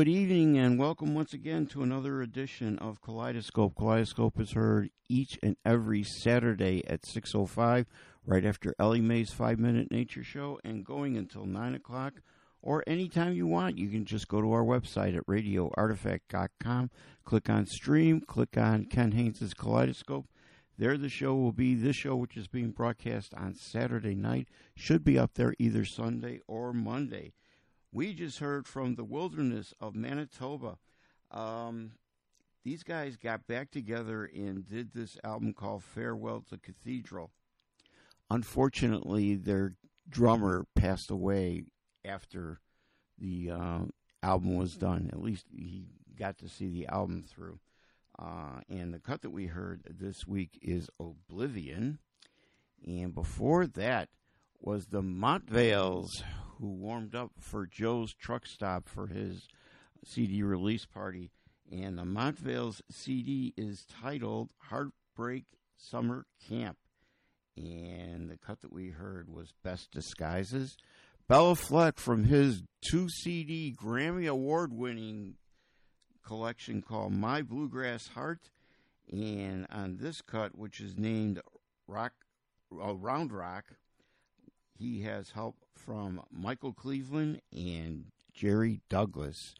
Good evening and welcome once again to another edition of Kaleidoscope. Kaleidoscope is heard each and every Saturday at 6.05 right after Ellie Mae's 5-Minute Nature Show and going until 9 o'clock or anytime you want. You can just go to our website at radioartifact.com, click on stream, click on Ken Haynes' Kaleidoscope. There the show will be. This show, which is being broadcast on Saturday night, should be up there either Sunday or Monday. We just heard from the wilderness of Manitoba. Um, these guys got back together and did this album called Farewell to Cathedral. Unfortunately, their drummer passed away after the uh, album was done. At least he got to see the album through. Uh, and the cut that we heard this week is Oblivion. And before that was the Montvales, who warmed up for Joe's truck stop for his CD release party. And the Montvales CD is titled Heartbreak Summer Camp. And the cut that we heard was Best Disguises. Bela Fleck from his two CD Grammy Award winning collection called My Bluegrass Heart. And on this cut, which is named Rock uh, Round Rock, he has help from Michael Cleveland and Jerry Douglas.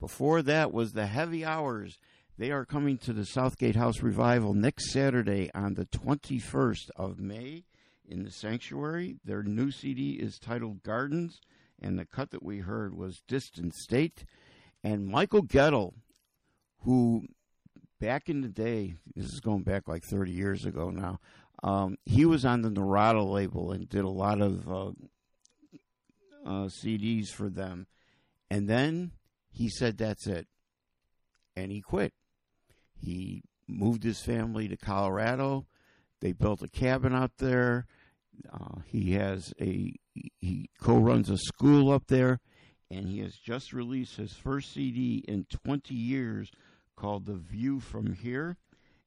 Before that was the Heavy Hours. They are coming to the Southgate House Revival next Saturday on the 21st of May in the Sanctuary. Their new CD is titled Gardens, and the cut that we heard was Distant State. And Michael Gettel, who back in the day, this is going back like 30 years ago now, um, he was on the Narada label and did a lot of uh, uh, CDs for them. And then he said, That's it. And he quit. He moved his family to Colorado. They built a cabin out there. Uh, he has a he co-runs a school up there, and he has just released his first CD in 20 years called "The View from Here."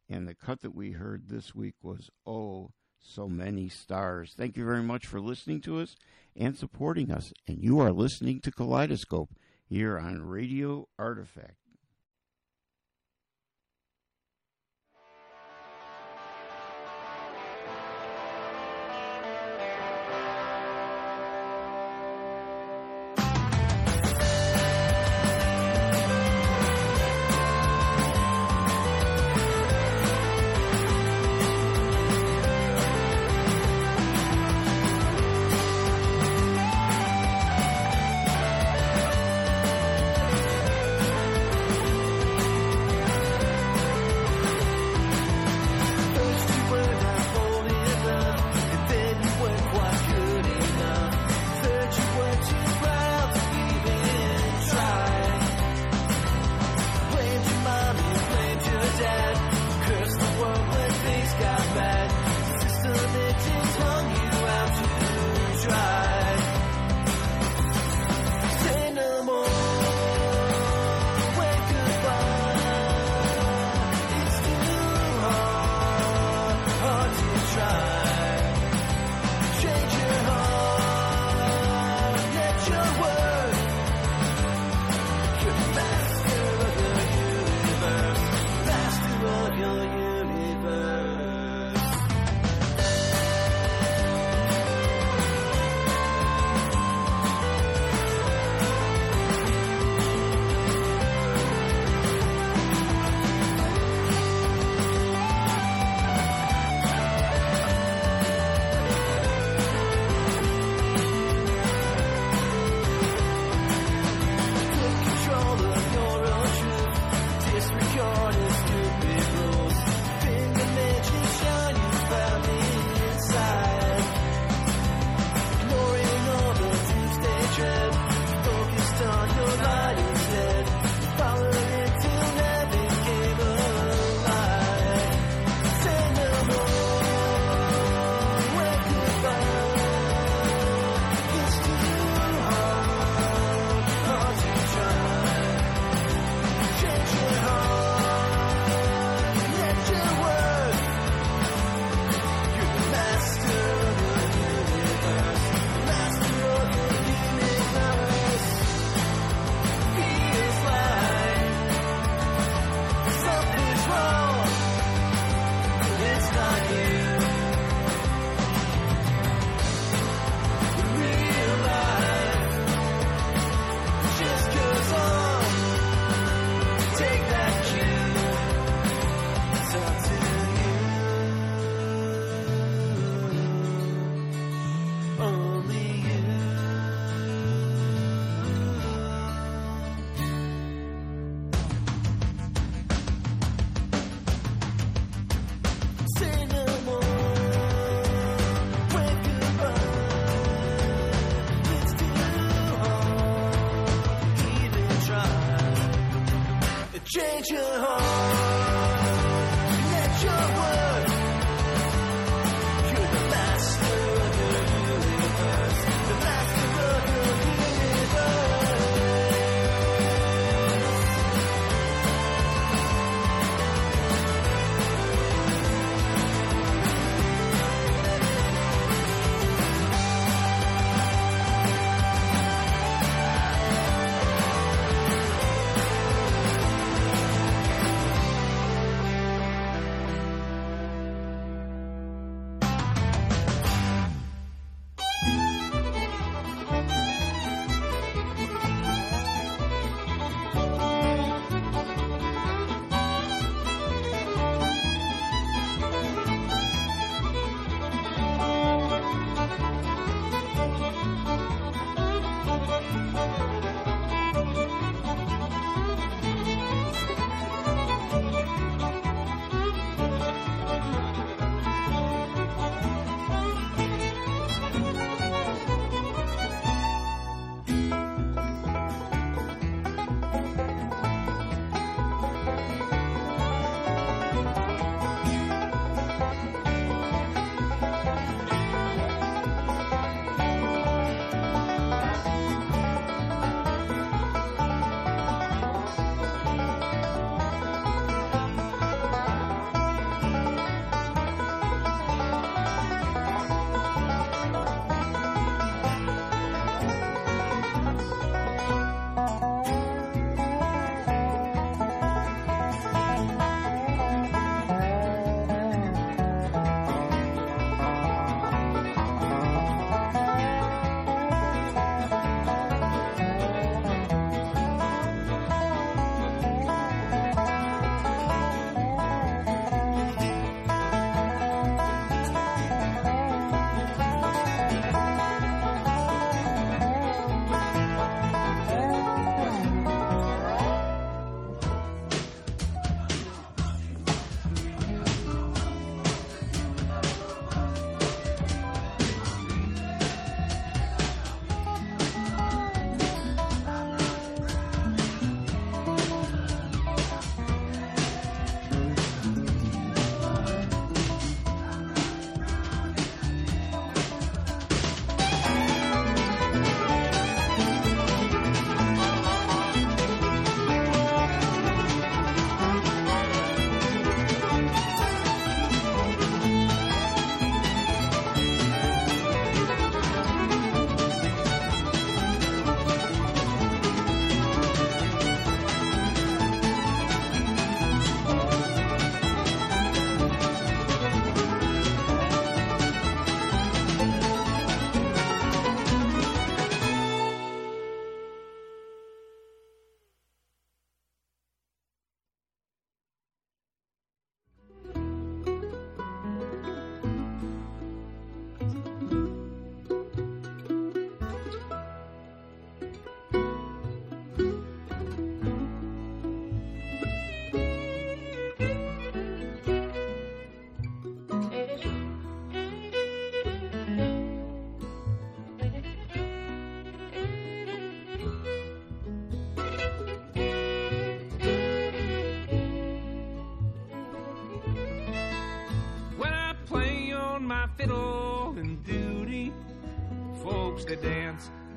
And the cut that we heard this week was "Oh, so many stars." Thank you very much for listening to us and supporting us. And you are listening to Kaleidoscope here on Radio Artifact.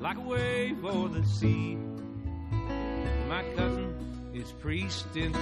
like a wave o'er the sea. My cousin is priest in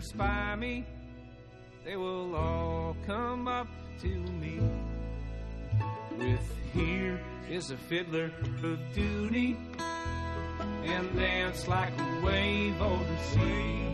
spy me, they will all come up to me. With here is a fiddler of Dooney, and dance like a wave over sea.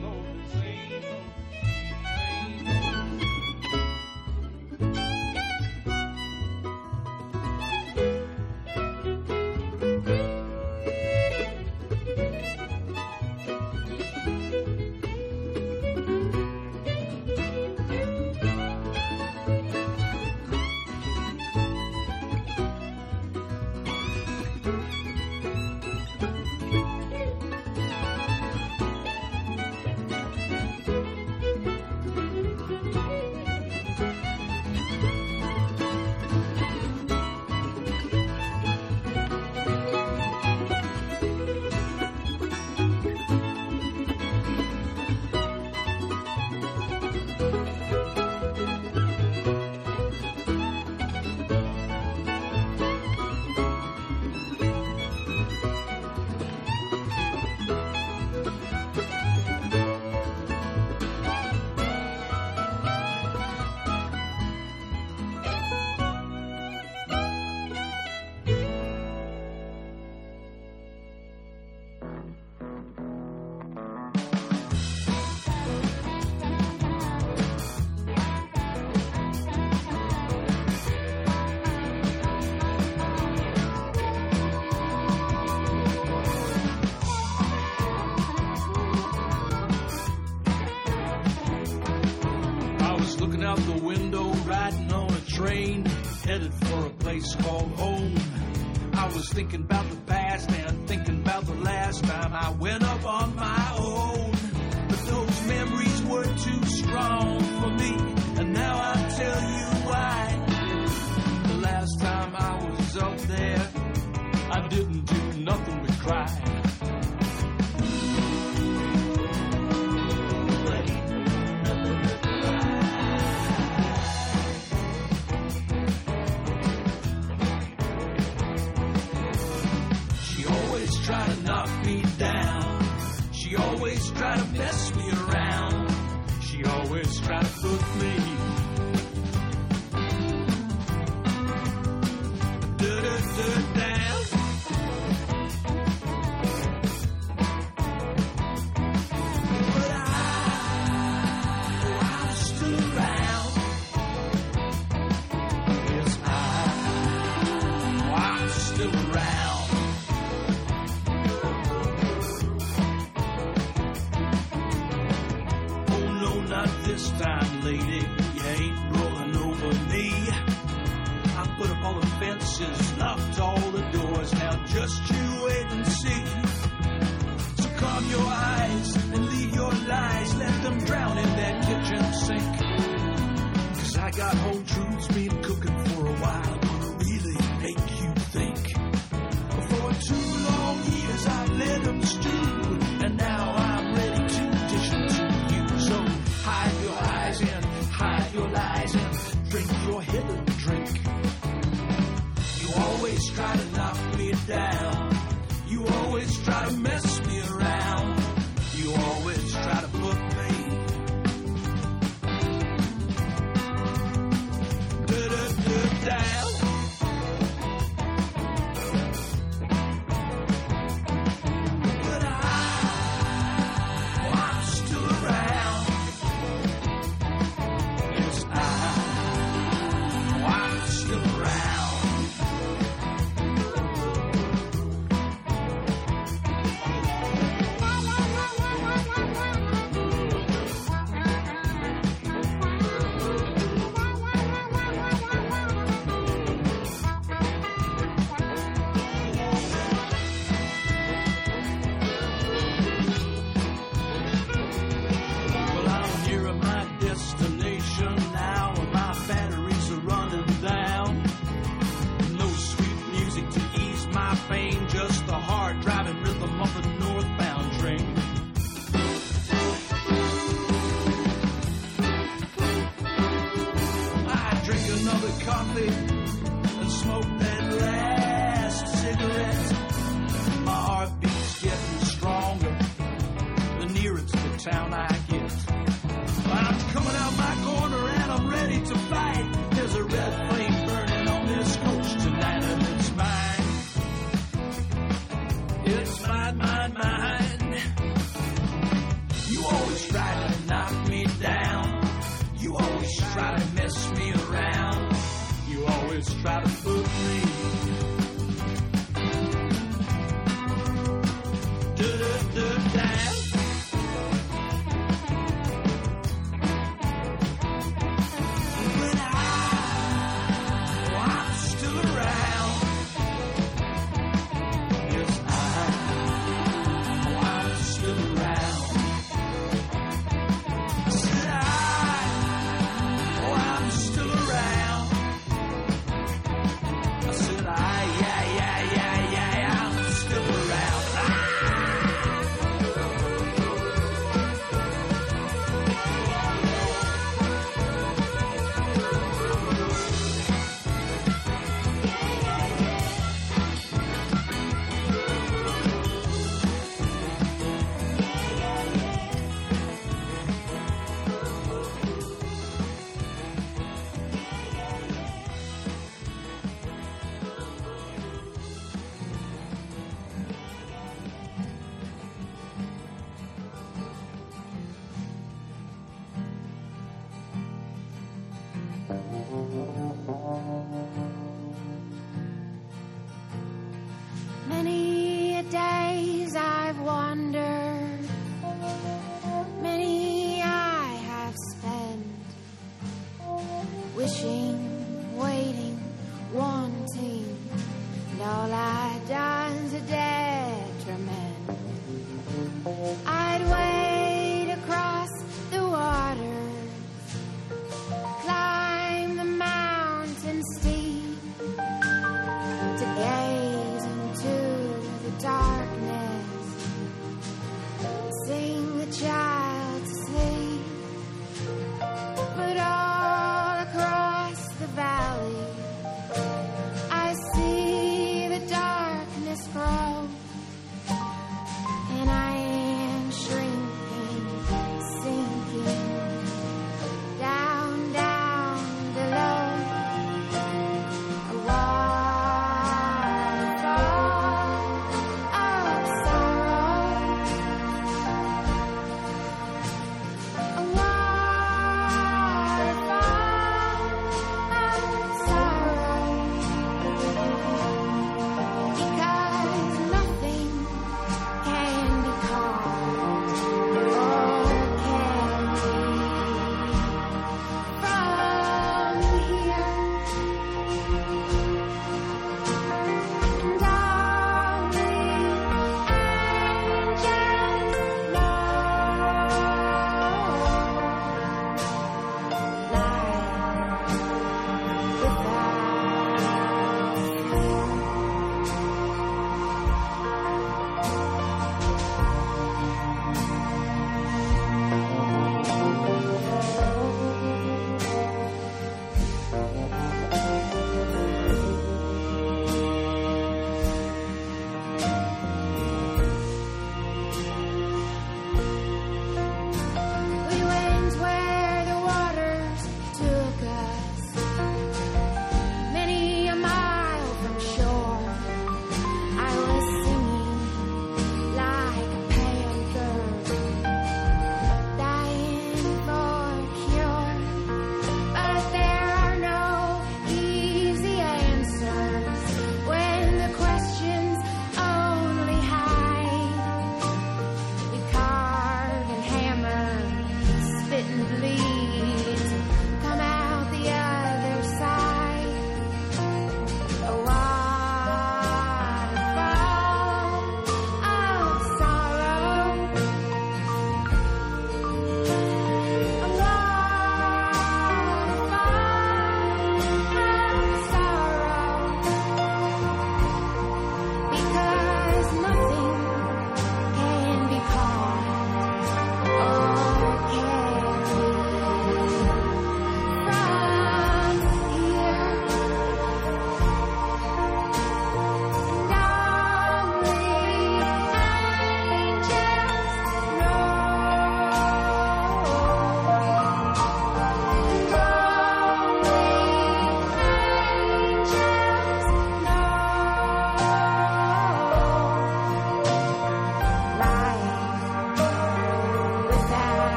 Mine, mine.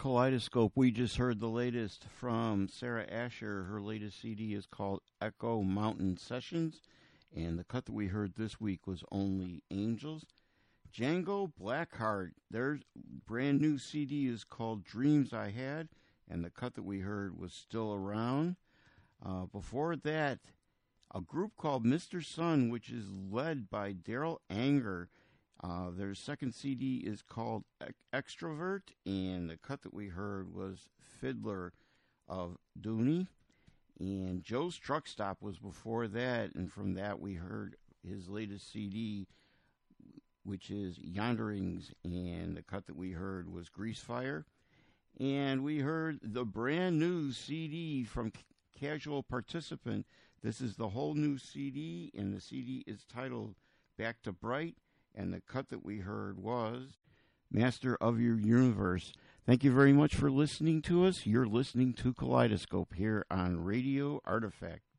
Kaleidoscope, we just heard the latest from Sarah Asher. Her latest CD is called Echo Mountain Sessions, and the cut that we heard this week was Only Angels. Django Blackheart, their brand new CD is called Dreams I Had, and the cut that we heard was Still Around. Uh, before that, a group called Mr. Sun, which is led by Darol Anger. Uh, their second CD is called Extrovert, and the cut that we heard was Fiddler of Dooney. And Joe's Truck Stop was before that, and from that we heard his latest CD, which is Yonderings, and the cut that we heard was Grease Fire. And we heard the brand new CD from Casual Participant. This is the whole new CD, and the CD is titled Back to Bright and the cut that we heard was Master of Your Universe. Thank you very much for listening to us. You're listening to Kaleidoscope here on Radio Artifact.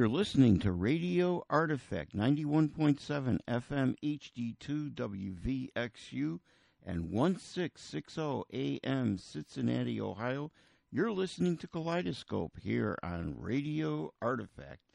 You're listening to Radio Artifact 91.7 FM HD2 WVXU and 1660 AM Cincinnati, Ohio. You're listening to Kaleidoscope here on Radio Artifact.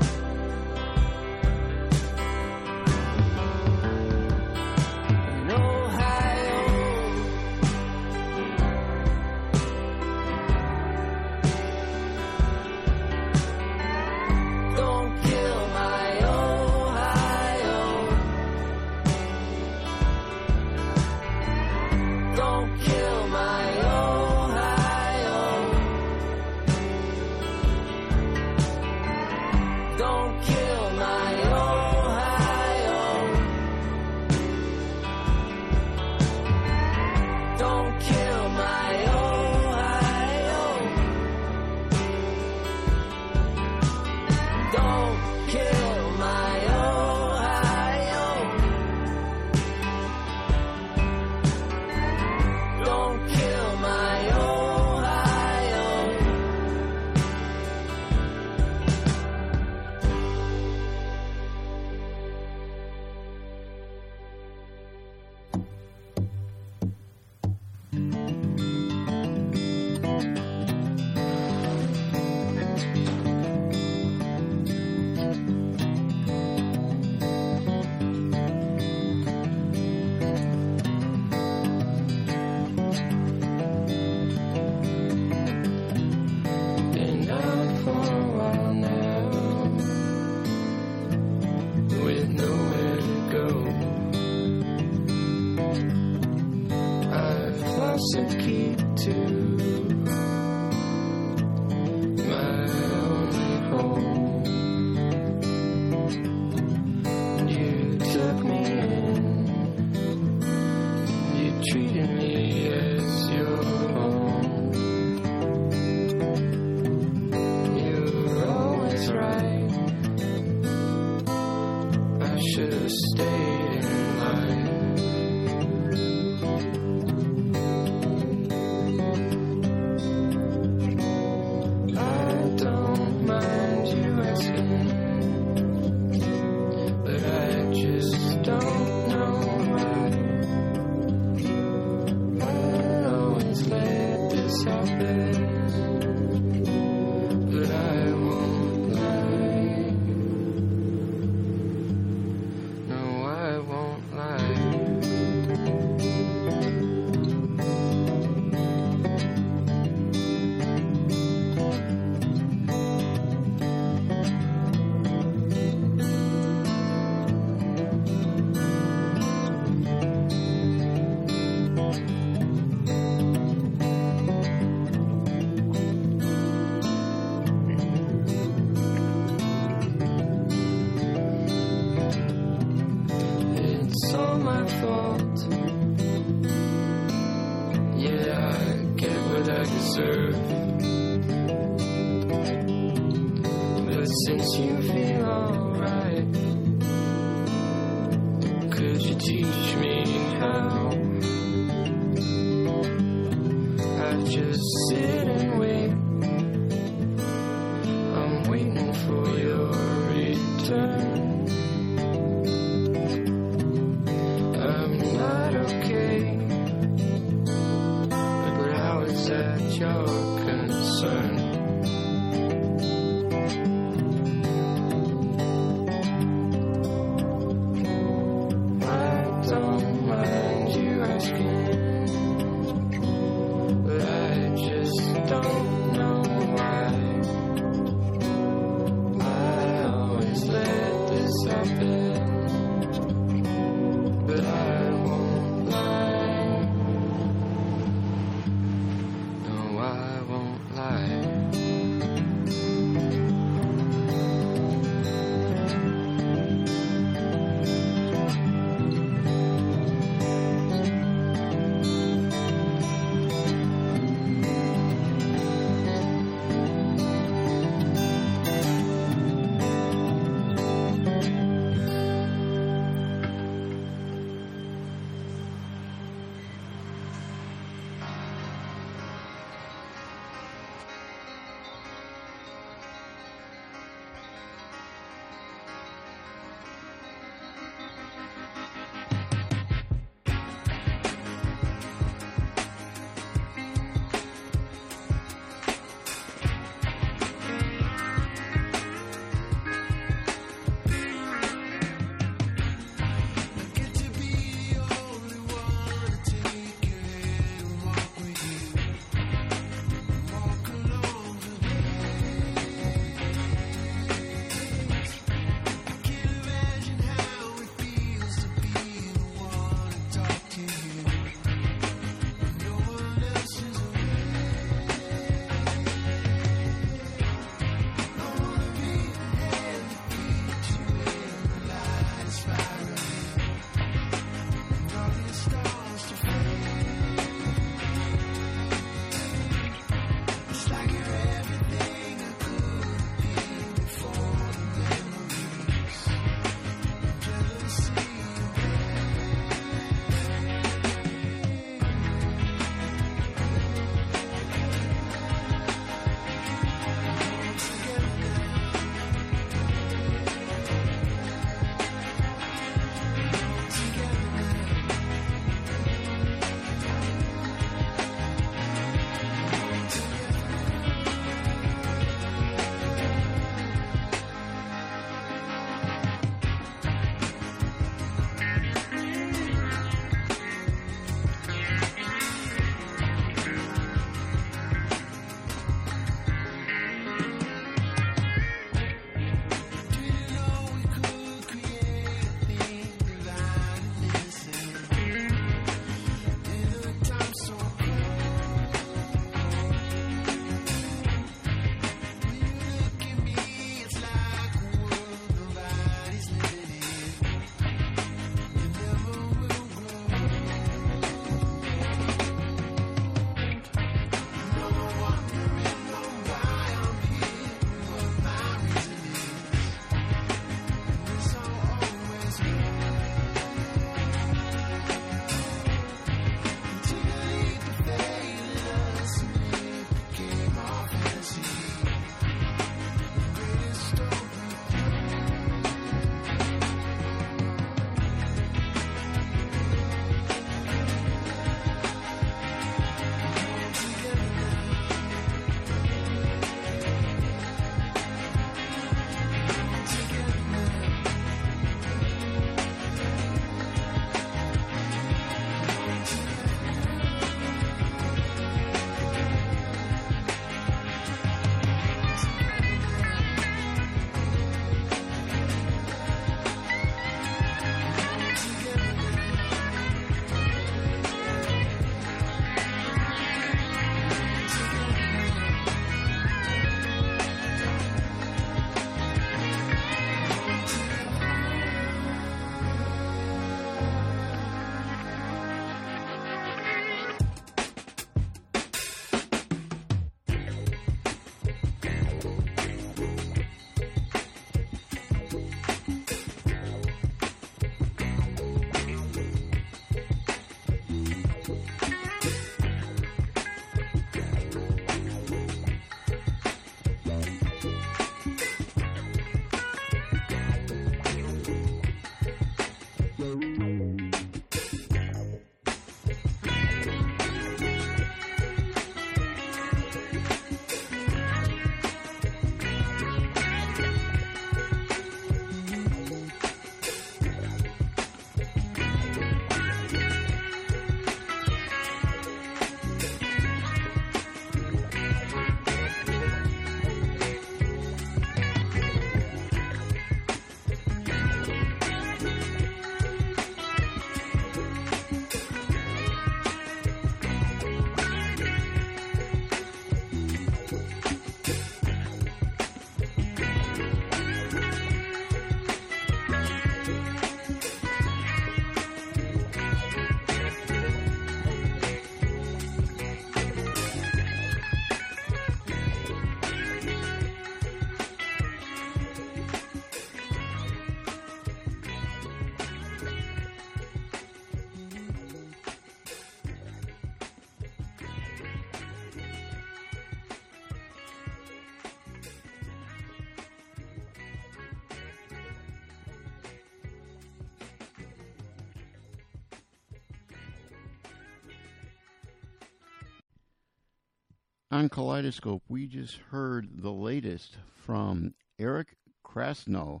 On Kaleidoscope, we just heard the latest from Eric Krasno.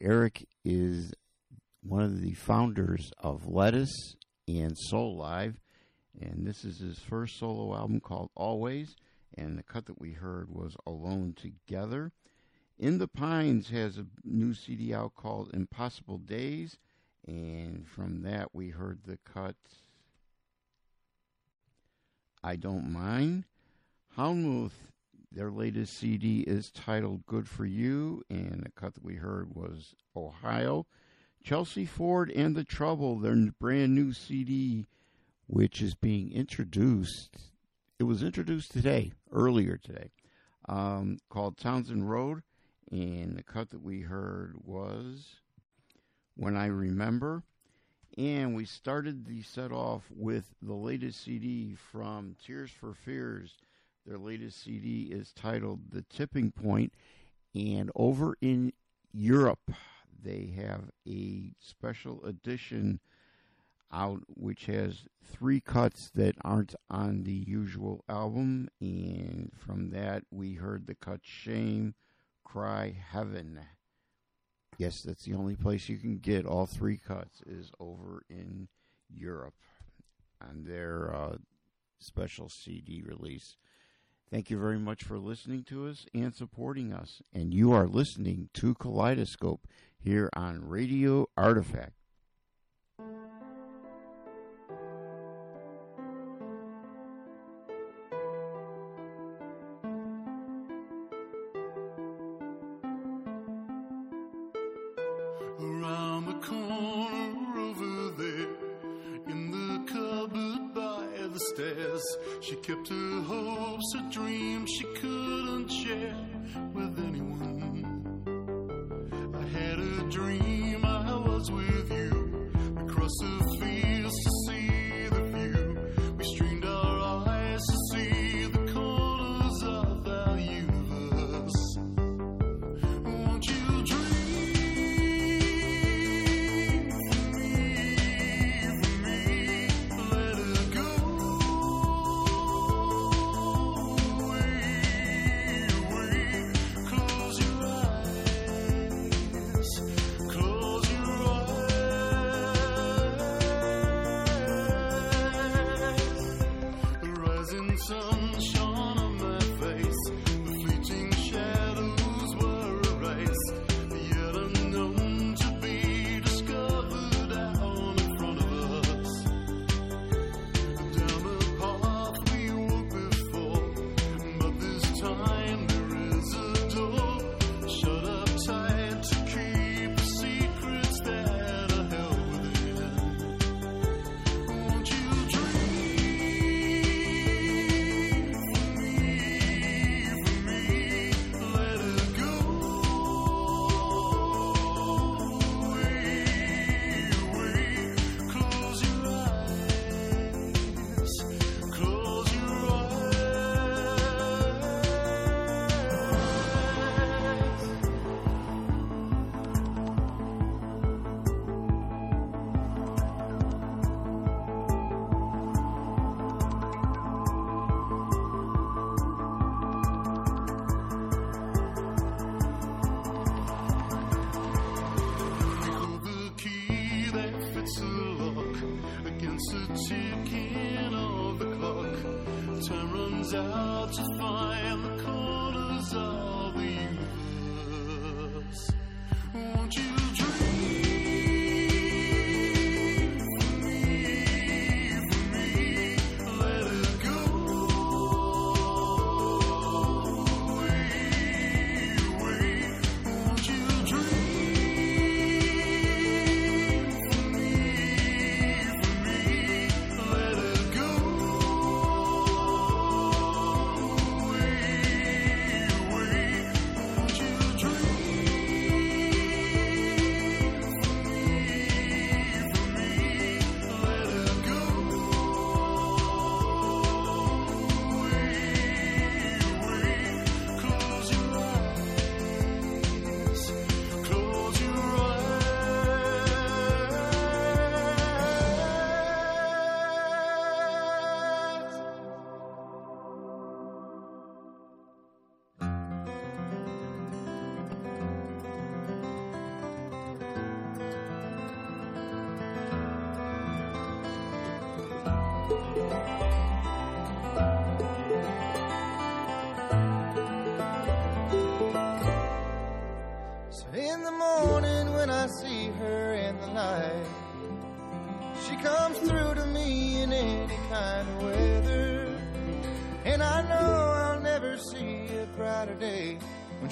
Eric is one of the founders of Lettuce and Soulive, and this is his first solo album called Always, and the cut that we heard was Alone Together. In the Pines has a new CD out called Impossible Days, and from that we heard the cut I Don't Mind. Houndmouth, their latest CD is titled Good For You, and the cut that we heard was Ohio. Chelsea Ford and The Trouble, their brand new CD, which is being introduced. It was introduced today, earlier today, um, called Townsend Road, and the cut that we heard was When I Remember. And we started the set off with the latest CD from Tears for Fears. Their latest CD is titled The Tipping Point. And over in Europe, they have a special edition out which has three cuts that aren't on the usual album. And from that, we heard the cut Shame, Cry, Heaven. Yes, that's the only place you can get all three cuts is over in Europe on their uh, special CD release. Thank you very much for listening to us and supporting us. And you are listening to Kaleidoscope here on Radio Artifact.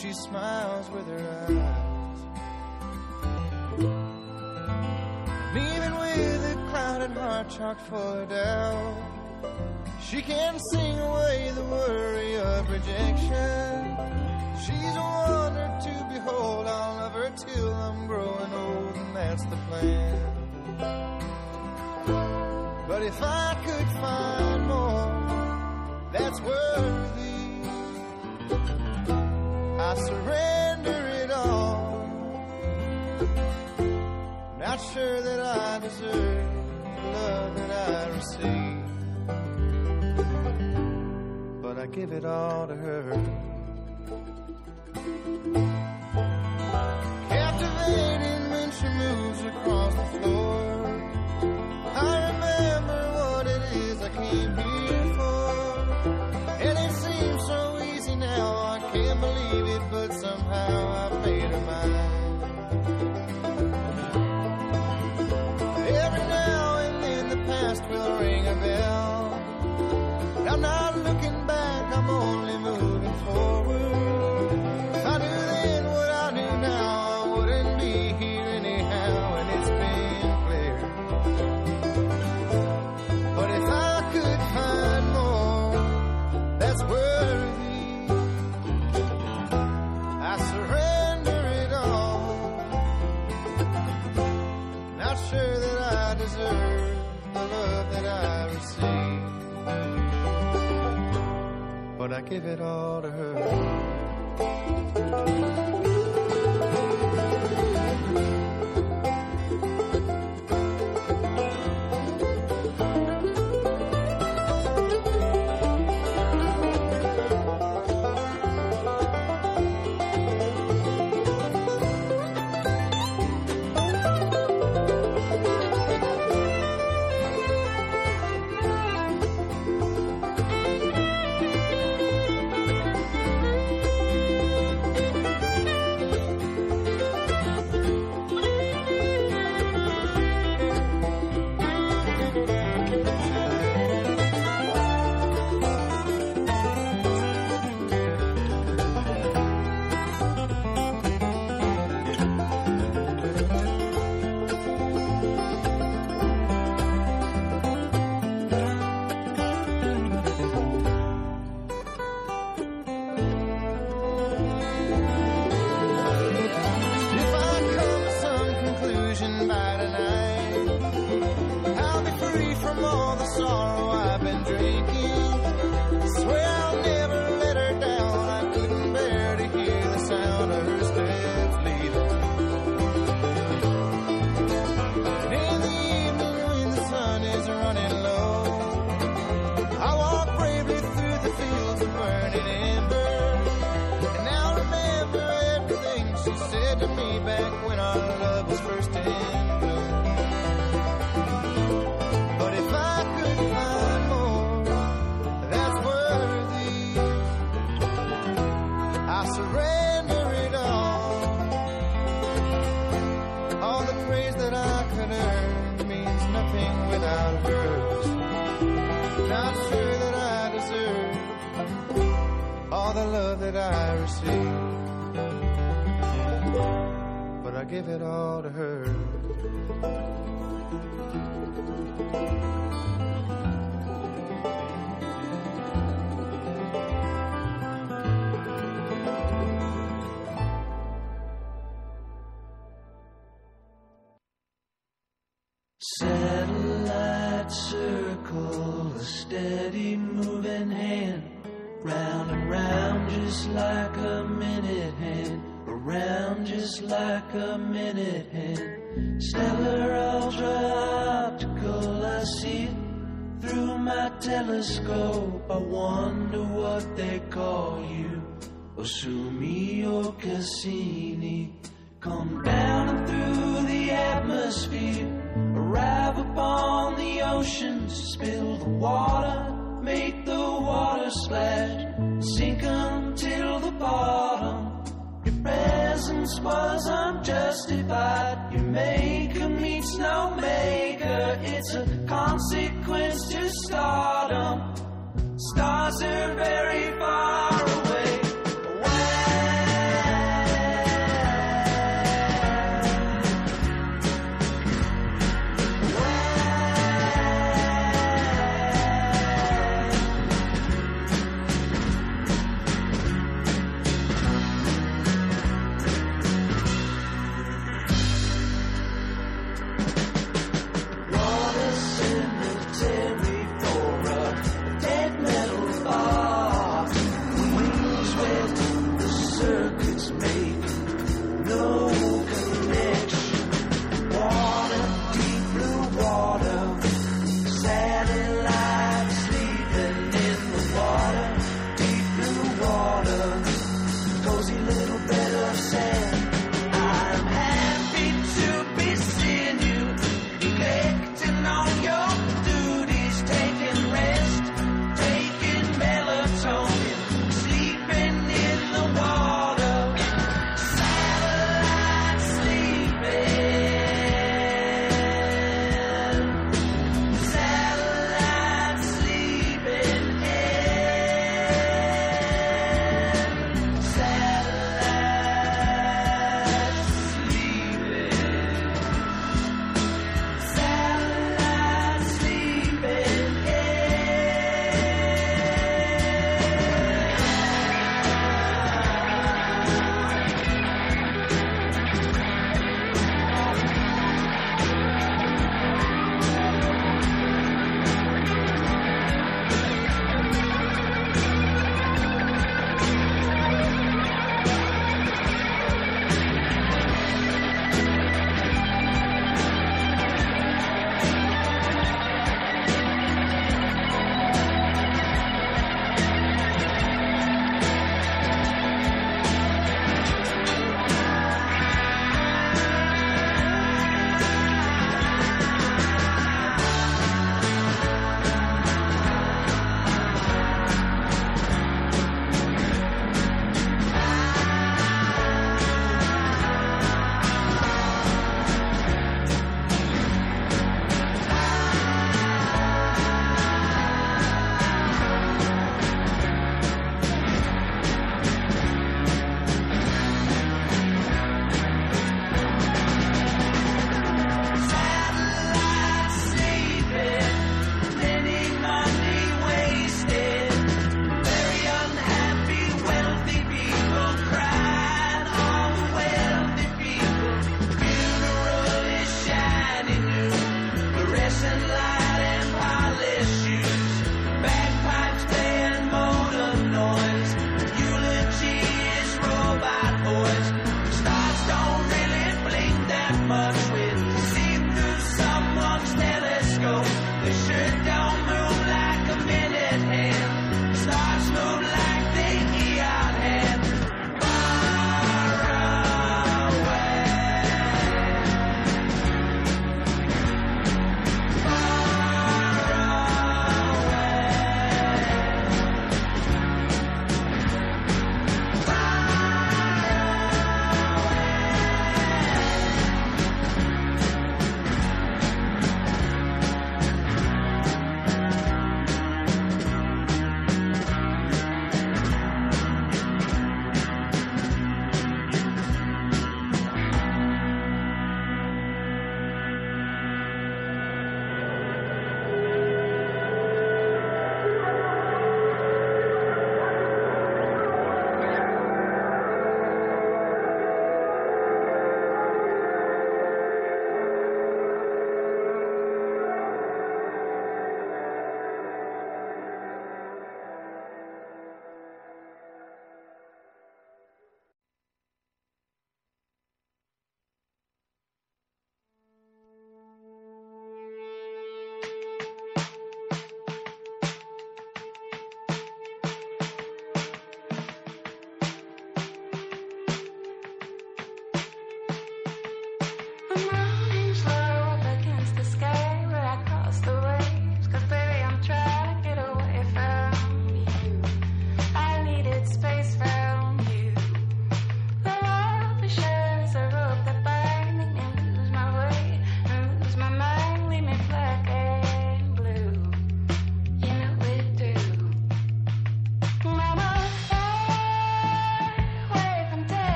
she smiles with her eyes. And even with a crowded heart chalked full of doubt, she can sing away the worry of rejection. She's a wonder to behold. I'll love her till I'm growing old, and that's the plan. But if I could find it all to her. give it all that I receive. But I give it all to her. like a minute hand. stellar, ultra optical, I see it through my telescope. I wonder what they call you, Osumi or Cassini. Come down through the atmosphere, arrive upon the ocean, spill the water, make the water splash, sink until the bottom. Your presence was unjustified. Your maker meets no maker. It's a consequence to stardom. Stars are very far.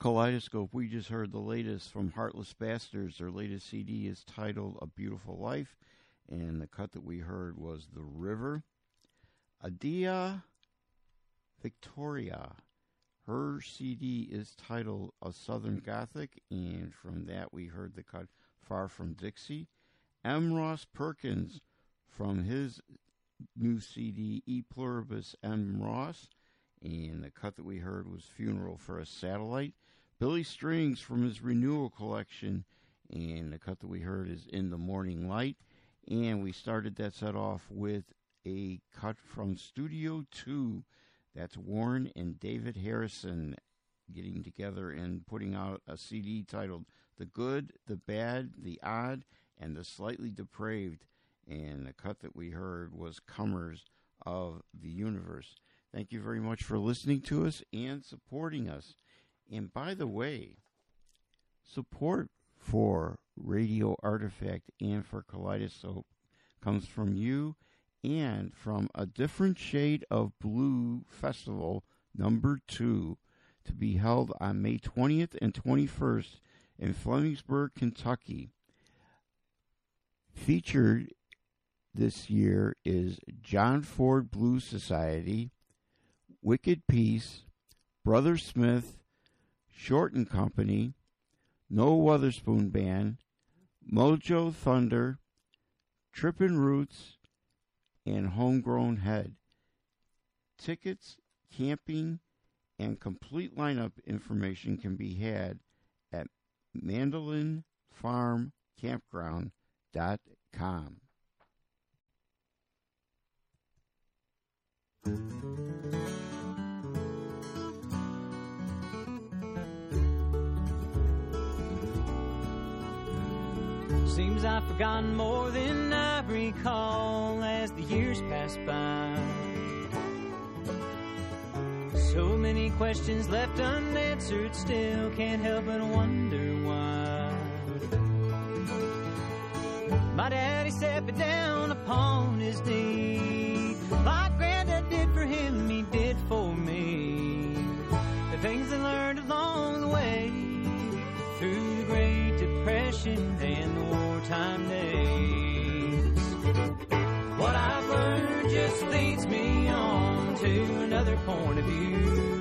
Kaleidoscope, we just heard the latest from Heartless Bastards. Their latest CD is titled A Beautiful Life, and the cut that we heard was The River. Adia Victoria. Her CD is titled A Southern Gothic, and from that we heard the cut Far From Dixie. M. Ross Perkins from his new CD E Pluribus M. Ross, and the cut that we heard was Funeral for a Satellite. Billy Strings from his renewal collection, and the cut that we heard is In the Morning Light. And we started that set off with a cut from Studio 2. That's Warren and David Harrison getting together and putting out a CD titled The Good, the Bad, the Odd, and the Slightly Depraved. And the cut that we heard was Comers of the Universe. Thank you very much for listening to us and supporting us. And by the way, support for Radio Artifact and for Kaleidoscope comes from you and from a different shade of blue festival number two to be held on May 20th and 21st in Flemingsburg, Kentucky. Featured this year is John Ford Blues Society, Wicked Peace, Brother Smith, Short and Company, No Weatherspoon Band, Mojo Thunder, Trippin' Roots, and Homegrown Head. Tickets, camping, and complete lineup information can be had at mandolinfarmcampground.com. Seems I've forgotten more than I recall as the years pass by. So many questions left unanswered, still can't help but wonder why. My daddy set me down upon his knee. Like granddad did for him, he did for me. The things I learned along the way through the Great Depression and wartime days. What I've learned just leads me on to another point of view.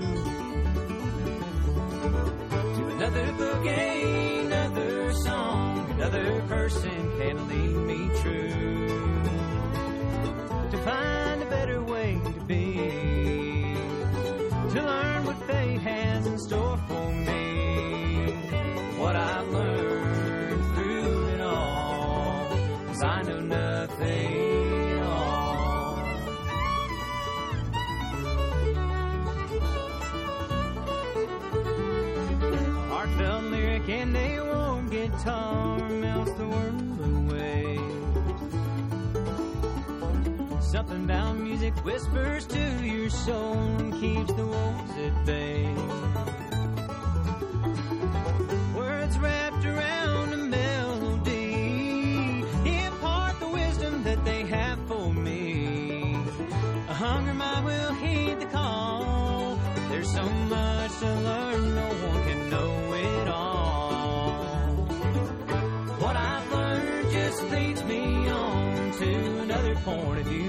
To another book, another song, another person can lead me true. To find a better way to be. To learn what fate has in store for me. Something about music whispers to your soul and keeps the wolves at bay. Words wrapped around a melody impart the wisdom that they have for me. A hunger mind will heed the call. There's so much to learn, no one can know it all. What I've learned just leads me on to another point of view.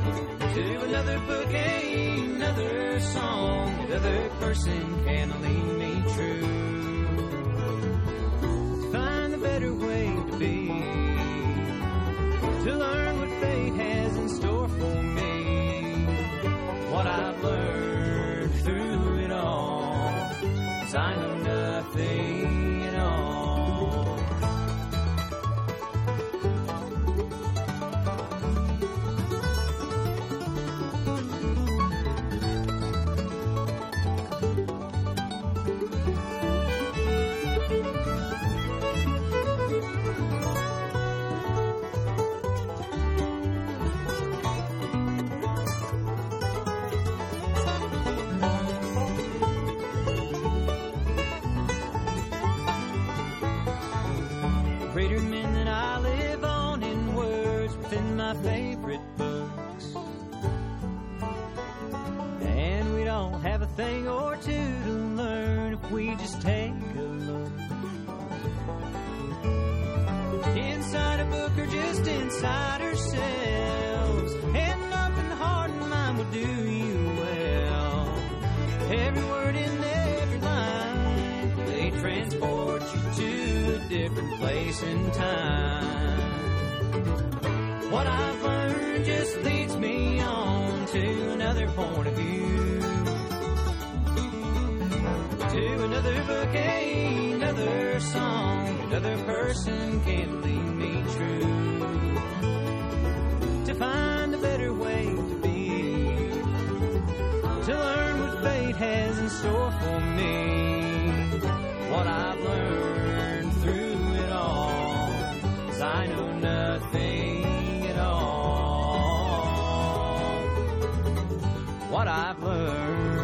To another book, another song, another person can lead me true. Find a better way to be. To learn what fate has in store for me. What I've learned through it all. Cause I know inside ourselves. And nothing hard in mind will do you well. Every word in every line, they transport you to a different place and time. What I've learned just leads me on to another point of view. To another book, another song another person can't leave me true. To find a better way to be, to learn what fate has in store for me. What I've learned through it all I know nothing at all. What I've learned.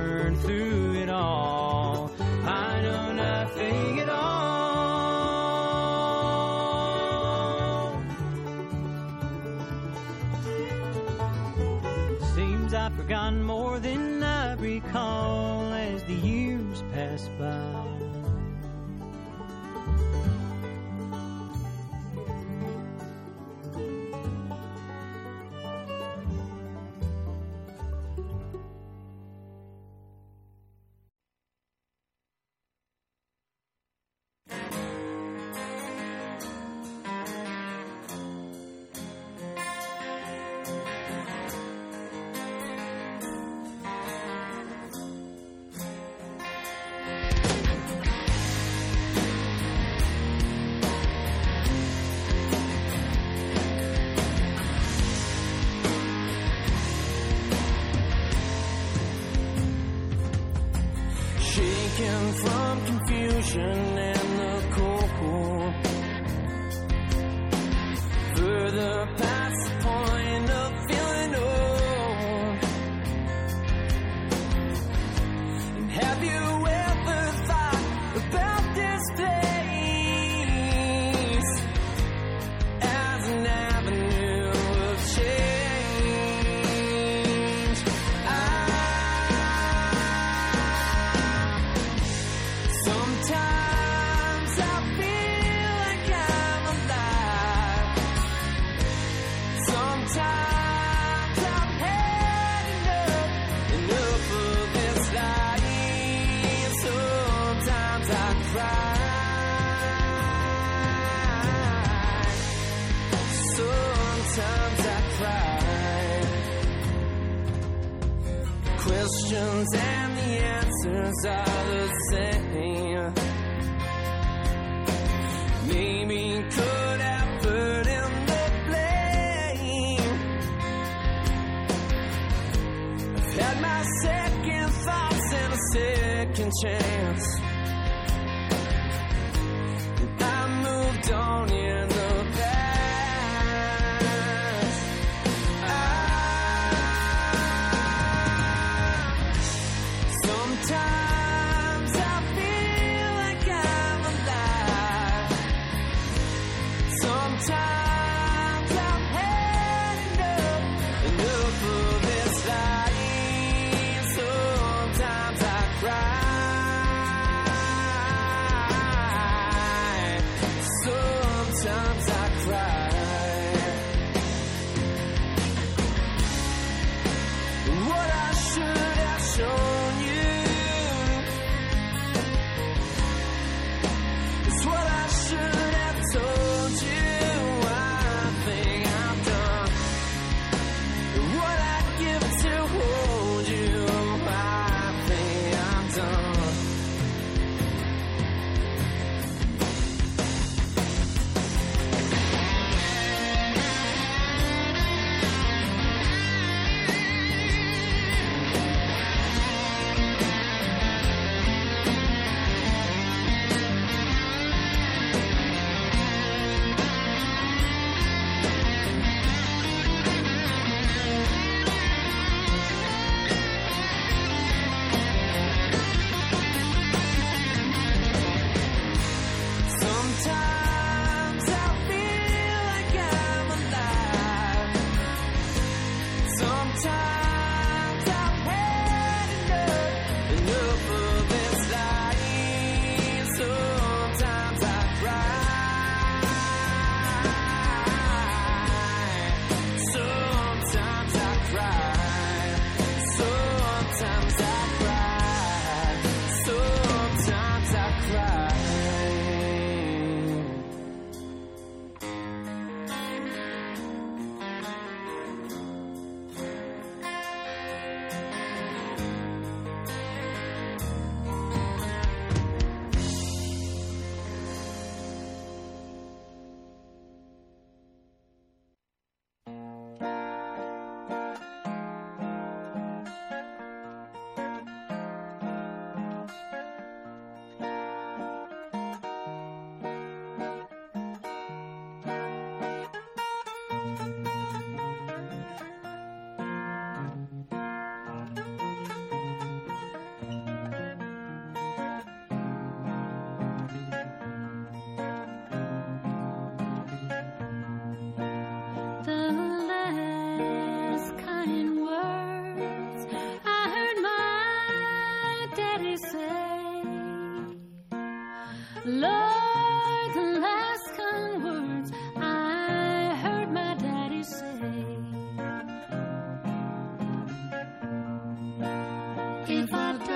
if I die.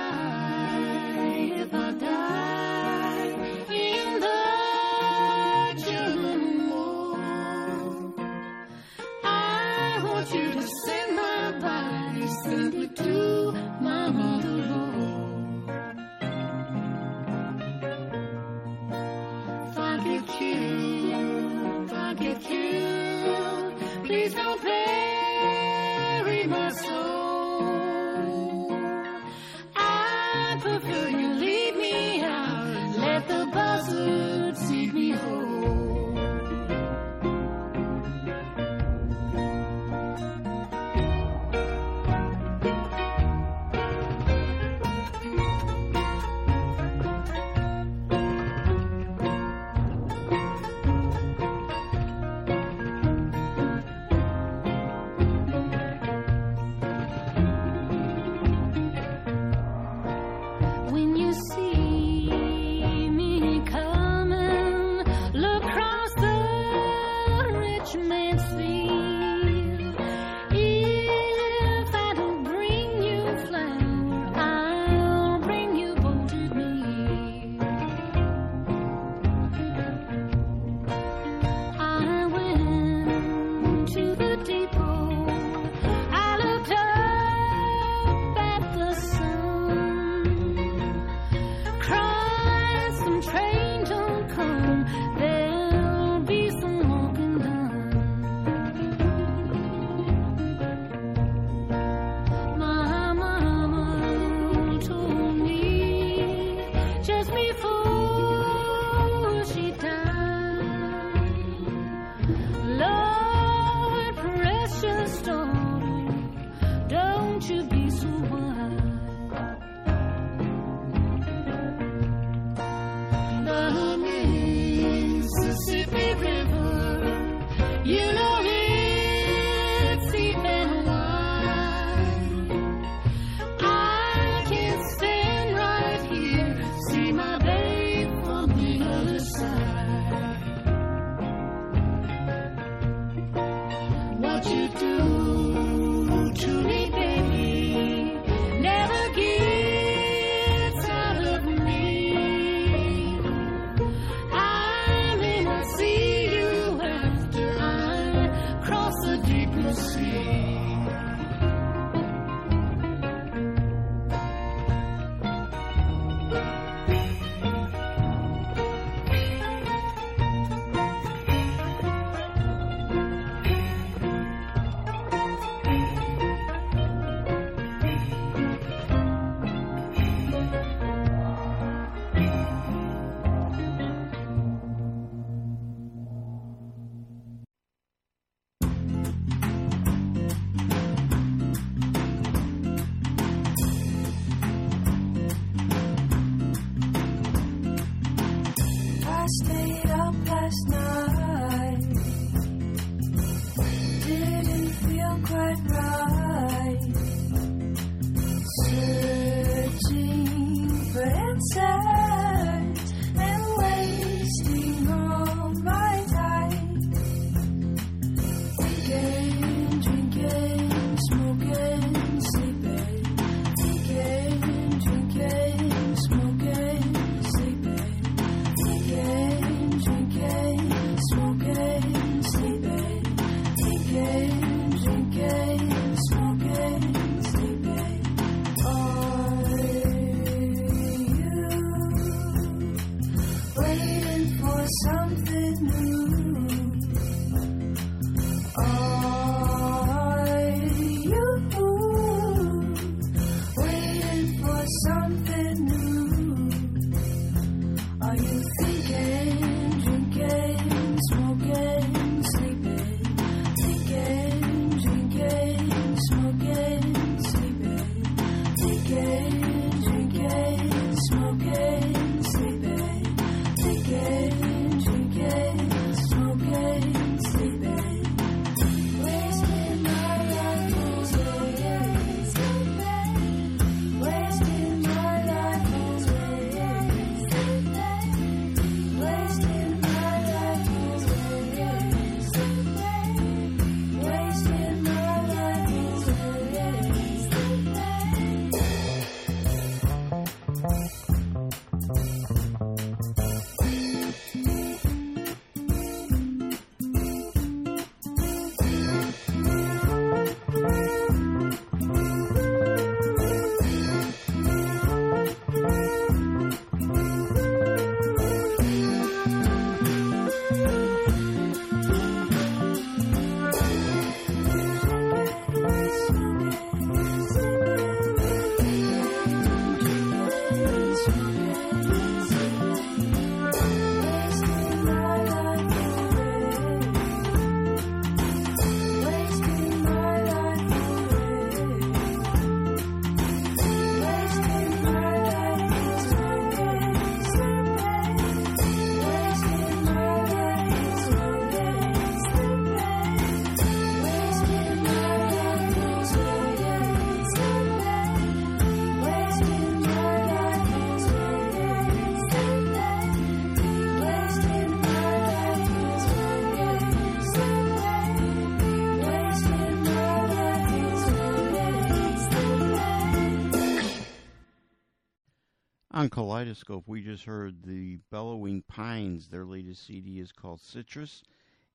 On Kaleidoscope, we just heard the Bellowing Pines. Their latest CD is called Citrus,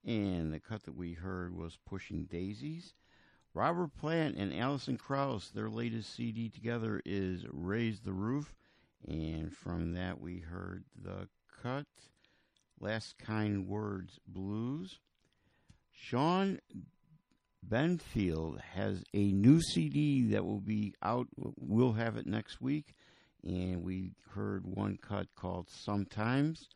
and the cut that we heard was Pushing Daisies. Robert Plant and Alison Krauss, their latest CD together is Raise the Roof, and from that we heard the cut Last Kind Words Blues. Shawn Benfield has a new CD that will be out. We'll have it next week. And we heard one cut called Sometimes.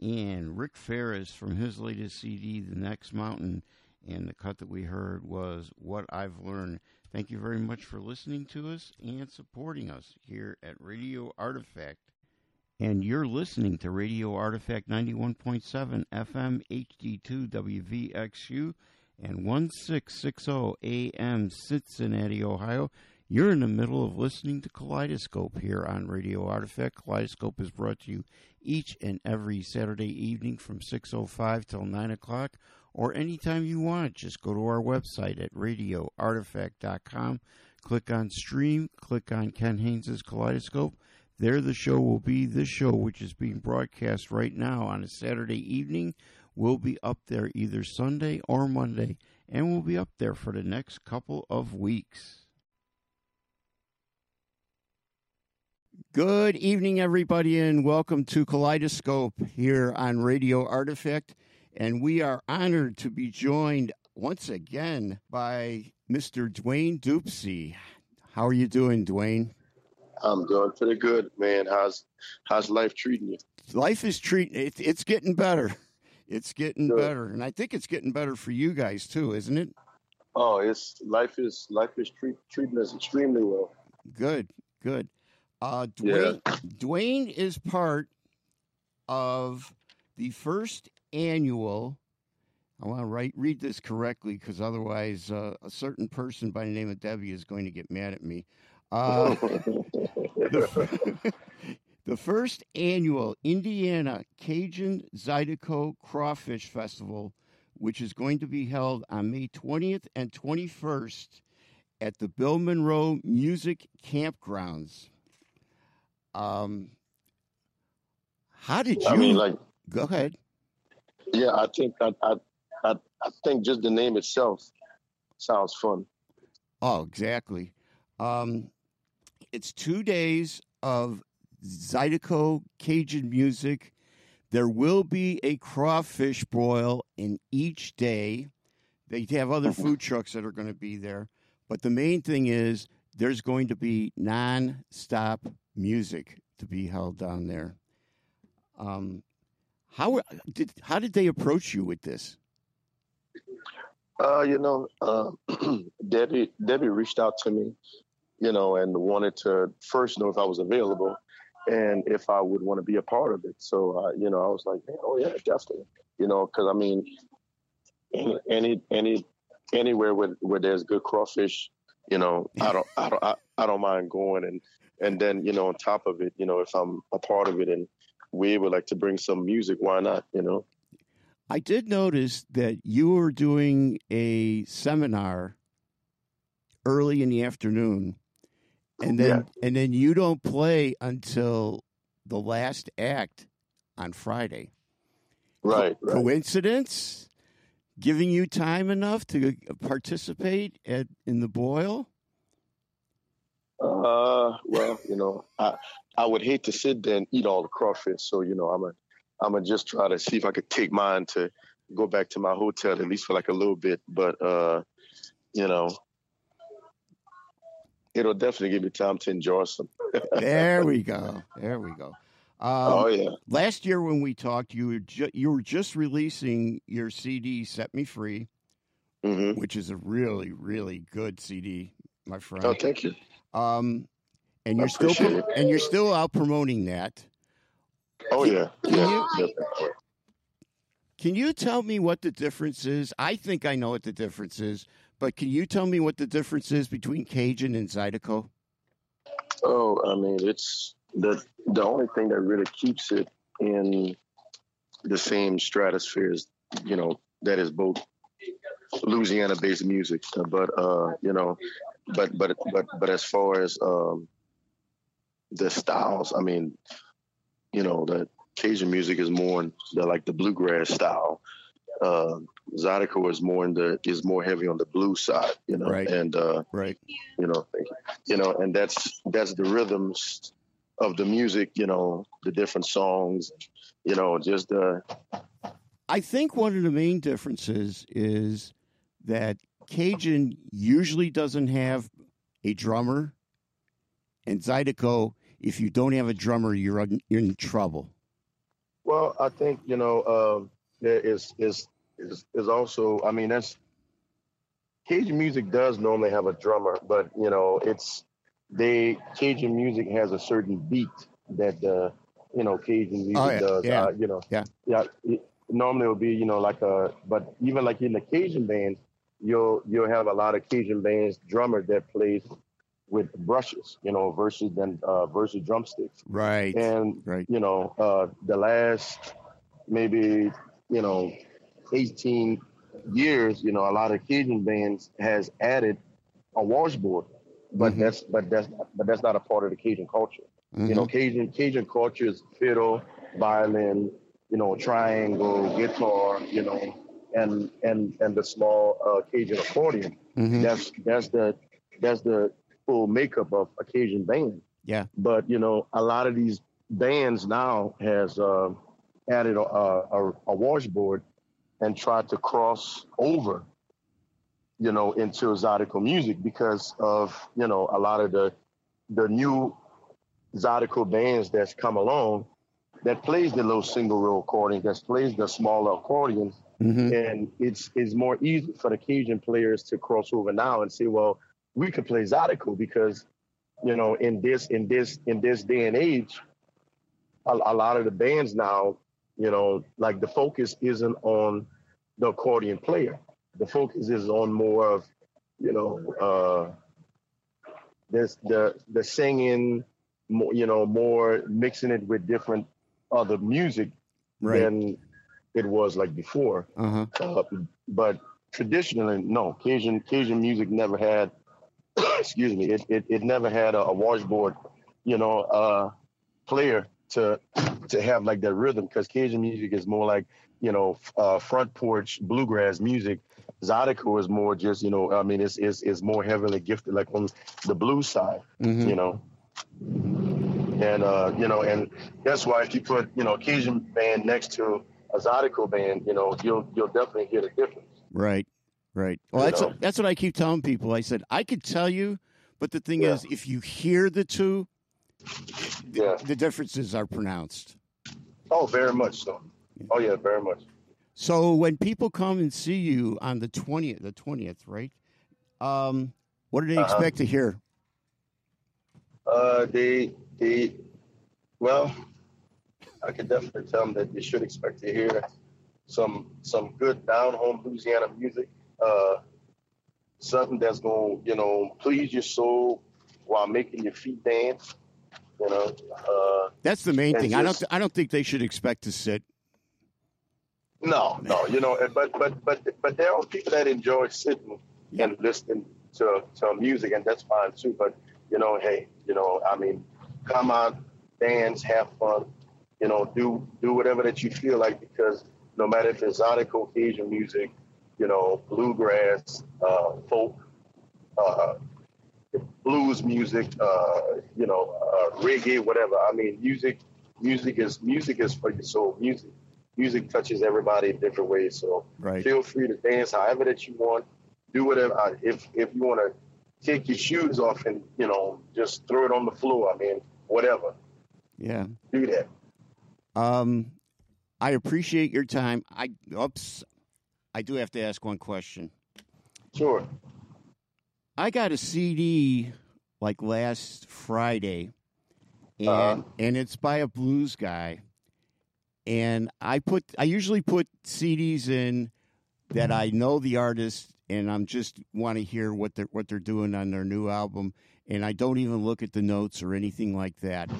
And Rick Faris from his latest CD, The Next Mountain. And the cut that we heard was What I've Learned. Thank you very much for listening to us and supporting us here at Radio Artifact. And you're listening to Radio Artifact 91.7 FM HD2 WVXU and 1660 AM Cincinnati, Ohio. You're in the middle of listening to Kaleidoscope here on Radio Artifact. Kaleidoscope is brought to you each and every Saturday evening from 6.05 till 9 o'clock or anytime you want. Just go to our website at radioartifact.com, click on stream, click on Ken Haynes' Kaleidoscope. There the show will be. This show, which is being broadcast right now on a Saturday evening, will be up there either Sunday or Monday, and will be up there for the next couple of weeks. Good evening, everybody, and welcome to Kaleidoscope here on Radio Artifact. And we are honored to be joined once again by Mr. Dwayne Dopsie. How are you doing, Dwayne? I'm doing pretty good, man. How's how's life treating you? Life is treating it, it's getting better. It's getting Good. better, and I think it's getting better for you guys too, isn't it? Oh, it's life is life is treat, treating us extremely well. Good, good. Uh, Dwayne, Dwayne is part of the first annual. I want to write read this correctly because otherwise, uh, a certain person by the name of Debbie is going to get mad at me. Uh, the, the first annual Indiana Cajun Zydeco Crawfish Festival, which is going to be held on May 20th and 21st at the Bill Monroe Music Campgrounds. Um, how did you? I mean, like, go ahead. yeah, I think I, I I I think just the name itself sounds fun. Oh, exactly. Um, it's two days of Zydeco Cajun music. There will be a crawfish broil in each day. They have other food trucks that are going to be there. But the main thing is there's going to be non-stop music to be held down there. Um, how did how did they approach you with this? Uh, you know, uh, Debbie Debbie reached out to me, you know, and wanted to first know if I was available and if I would want to be a part of it. So, uh, you know, I was like, "Man, oh yeah, definitely. You know, because I mean, any any anywhere where where there's good crawfish, you know, I don't I don't I, I don't mind going and and then you know on top of it, you know, if I'm a part of it and we able like to bring some music, why not? You know. I did notice that you were doing a seminar early in the afternoon, and then and then you don't play until the last act on Friday. Right, right. Coincidence? Giving you time enough to participate at in the boil? Uh, well, you know, I I would hate to sit there and eat all the crawfish, so you know, I'm a I'm gonna just try to see if I could take mine to go back to my hotel at least for like a little bit. But uh, you know, it'll definitely give me time to enjoy some. there we go. There we go. Um, Oh, yeah. Last year when we talked, you were ju- you were just releasing your CD, "Set Me Free," Mm-hmm. which is a really really good CD, my friend. Oh, thank you. Um, and you're still it. and you're still out promoting that. Oh yeah, Can yeah, you- definitely. Can you tell me what the difference is? I think I know what the difference is, but can you tell me what the difference is between Cajun and Zydeco? Oh, I mean, it's the the only thing that really keeps it in the same stratosphere is, you know, that is both Louisiana-based music. But uh, you know, but but but but as far as um, the styles. I mean, you know, the Cajun music is more in the like the bluegrass style. Uh, Zydeco is more in the is more heavy on the blue side, you know, Right. and uh, right, you know, you know, and that's that's the rhythms of the music, you know, the different songs, you know, just uh, I think one of the main differences is that Cajun usually doesn't have a drummer, and Zydeco, if you don't have a drummer, you're un- you're in trouble. Well, I think you know um, there is is is is also. I mean, that's Cajun music does normally have a drummer, but you know, it's they Cajun music has a certain beat that uh, you know Cajun music Oh, yeah, does. yeah, Uh, you know, yeah. yeah. It, normally it would be you know like a, but even like in the Cajun bands, you'll you'll have a lot of Cajun bands drummer that plays with brushes, you know, versus than uh, versus drumsticks. Right. And right. you know, uh, the last maybe you know 18 years, you know, a lot of Cajun bands has added a washboard, but Mhm. that's but that's but that's not a part of the Cajun culture. You know, Mhm. Cajun Cajun culture is fiddle, violin, you know, triangle, guitar, you know, and and and the small uh, Cajun accordion. Mhm. That's that's the that's the full makeup of a Cajun band. Yeah. But you know, a lot of these bands now has uh, added a, a, a washboard and tried to cross over, you know, into Zydeco music because of you know a lot of the the new Zydeco bands that's come along that plays the little single row accordion, that plays the smaller accordions, Mhm. and it's it's more easy for the Cajun players to cross over now and say, well, we could play Zydeco because, you know, in this in this in this day and age, a, a lot of the bands now, you know, like the focus isn't on the accordion player. The focus is on more of, you know, uh, this the the singing, more, you know, more mixing it with different other music Right. than it was like before. Uh-huh. Uh, but traditionally, no, Cajun Cajun music never had. excuse me, it, it it never had a, a washboard, you know, uh, player to to have like that rhythm because Cajun music is more like you know uh, front porch bluegrass music. Zydeco is more just you know I mean it's it's, it's more heavily gifted like on the blues side, Mhm. you know. And uh, you know, and that's why if you put you know a Cajun band next to a Zydeco band, you know, you'll you'll definitely hear the difference. Right, right. Well, You that's what, that's what I keep telling people. I said I could tell you, but the thing is, if you hear the two, Yeah. the differences are pronounced. Oh, very much so. Oh yeah, very much. So when people come and see you on the twentieth, the twentieth, right? Um, what do they Uh-huh. expect to hear? Uh, they they well, I can definitely tell them that they should expect to hear some some good down home Louisiana music. Uh, something that's going to you know please your soul while making your feet dance. You know. Uh, That's the main thing. I don't. I don't think they should expect to sit. No, no, you know, but but but but there are people that enjoy sitting and listening to to music, and that's fine too. But you know, hey, you know, I mean, come out, dance, have fun, you know, do do whatever that you feel like because no matter if it's Zydeco Cajun music, you know, bluegrass, uh, folk, uh, blues music, uh, you know, uh, reggae, whatever. I mean, music, music is music is for your soul. Music, music touches everybody in different ways. So Right. feel free to dance however that you want. Do whatever. Uh, if if you want to take your shoes off and you know just throw it on the floor. I mean, whatever. Yeah. Do that. Um, I appreciate your time. I oops, I do have to ask one question. Sure. I got a CD like last Friday, and Uh-huh. and it's by a blues guy. And I put I usually put CDs in that I know the artist, and I'm just want to hear what they're what they're doing on their new album, and I don't even look at the notes or anything like that.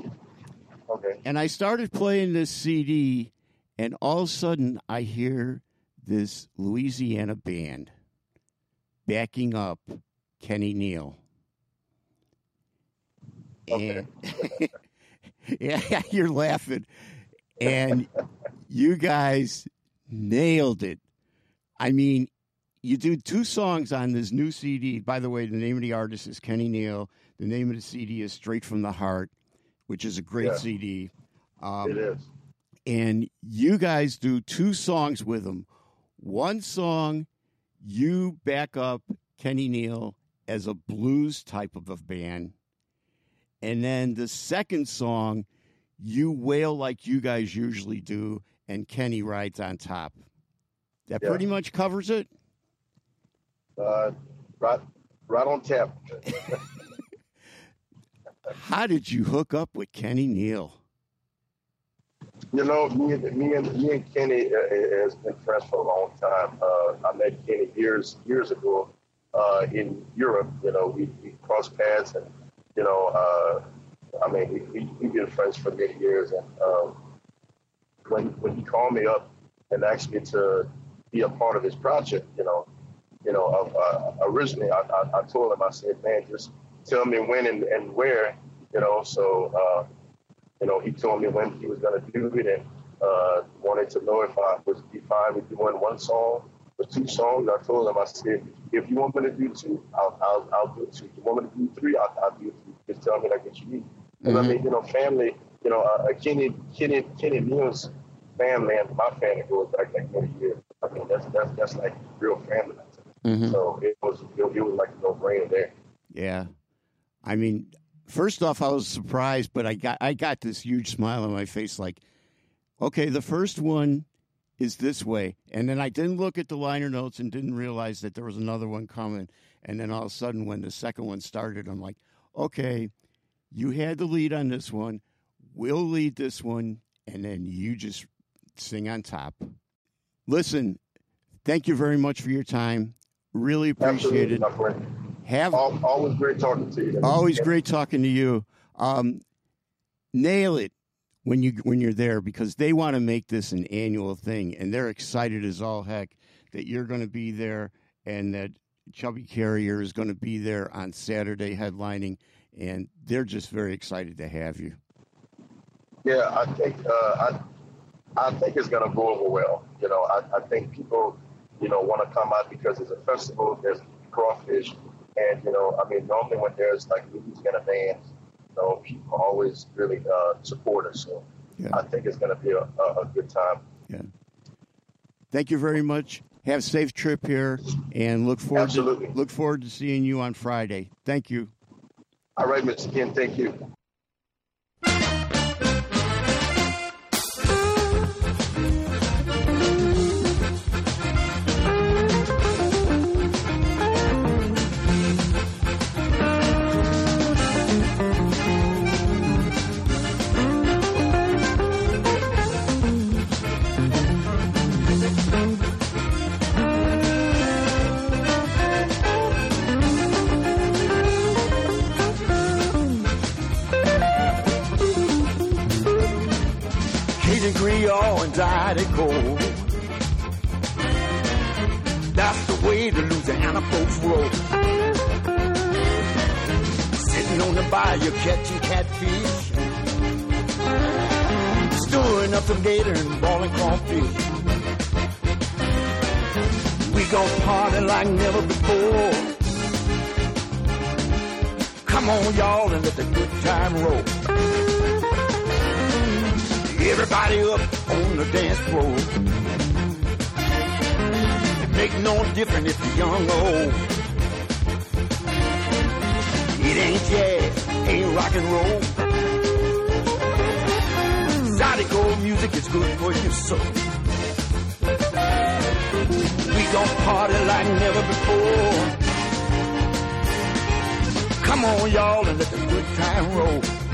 Okay. And I started playing this CD, and all of a sudden I hear this Louisiana band backing up Kenny Neal. And yeah, you're laughing. And you guys nailed it. I mean, you do two songs on this new CD. By the way, the name of the artist is Kenny Neal. The name of the CD is Straight from the Heart, which is a great Yeah. CD. Um, It is. And you guys do two songs with him. One song, you back up Kenny Neal as a blues type of a band. And then the second song, you wail like you guys usually do, and Kenny rides on top. That Yeah. pretty much covers it. Uh, right, right on tap. How did you hook up with Kenny Neal? You know, me and me and me and Kenny uh, has been friends for a long time. Uh, I met Kenny years years ago uh, in Europe. You know, we, we crossed paths, and you know, uh, I mean, we, we we've been friends for many years. And um, when when he called me up and asked me to be a part of his project, you know, you know, uh, originally I, I, I told him I said, man, just tell me when and, and where, you know. So. Uh, you know, he told me when he was going to do it and uh, wanted to know if I would be fine with doing one song or two songs. I told him, I said, if you want me to do two, I'll, do two. If you want me to do three, I'll do three. Just tell me like what you need. Because I mean, you know, family, you know, uh, Kenny, Kenny, Kenny Neal's family and my family goes back like many years. I mean, that's that's that's like real family. Mhm. So it was it, it was like no brainer there. Yeah. I mean, first off, I was surprised, but I got I got this huge smile on my face like, okay, the first one is this way. And then I didn't look at the liner notes and didn't realize that there was another one coming. And then all of a sudden when the second one started, I'm like, okay, you had the lead on this one. We'll lead this one, and then you just sing on top. Listen, thank you very much for your time. Really appreciate it. Have Al- always great talking to you. Always great talking to you. Um, nail it when you when you're there because they want to make this an annual thing, and they're excited as all heck that you're going to be there and that Chubby Carrier is going to be there on Saturday headlining, and they're just very excited to have you. Yeah, I think uh, I I think it's gonna go over well. You know, I, I think people, you know, want to come out because it's a festival. There's crawfish, and you know, I mean, normally when there's like music and a band, you know, people always really uh, support us. So I think it's gonna be a, a, a good time. Yeah. Thank you very much. Have a safe trip here, and look forward Absolutely. to look forward to seeing you on Friday. Thank you. All right, Mr. Ken, thank you. Creole and Diet Cold. That's the way the Louisiana folks roll. Sitting on the bayou catching catfish. Storing up some gator and balling crawfish. We gon' party like never before. Come on, y'all, and let the good time roll. Everybody up on the dance floor. It make no difference if you're young or old. It ain't jazz, ain't rock and roll. Zydeco music is good for your soul. We gon' party like never before. Come on, y'all, and let the good time roll.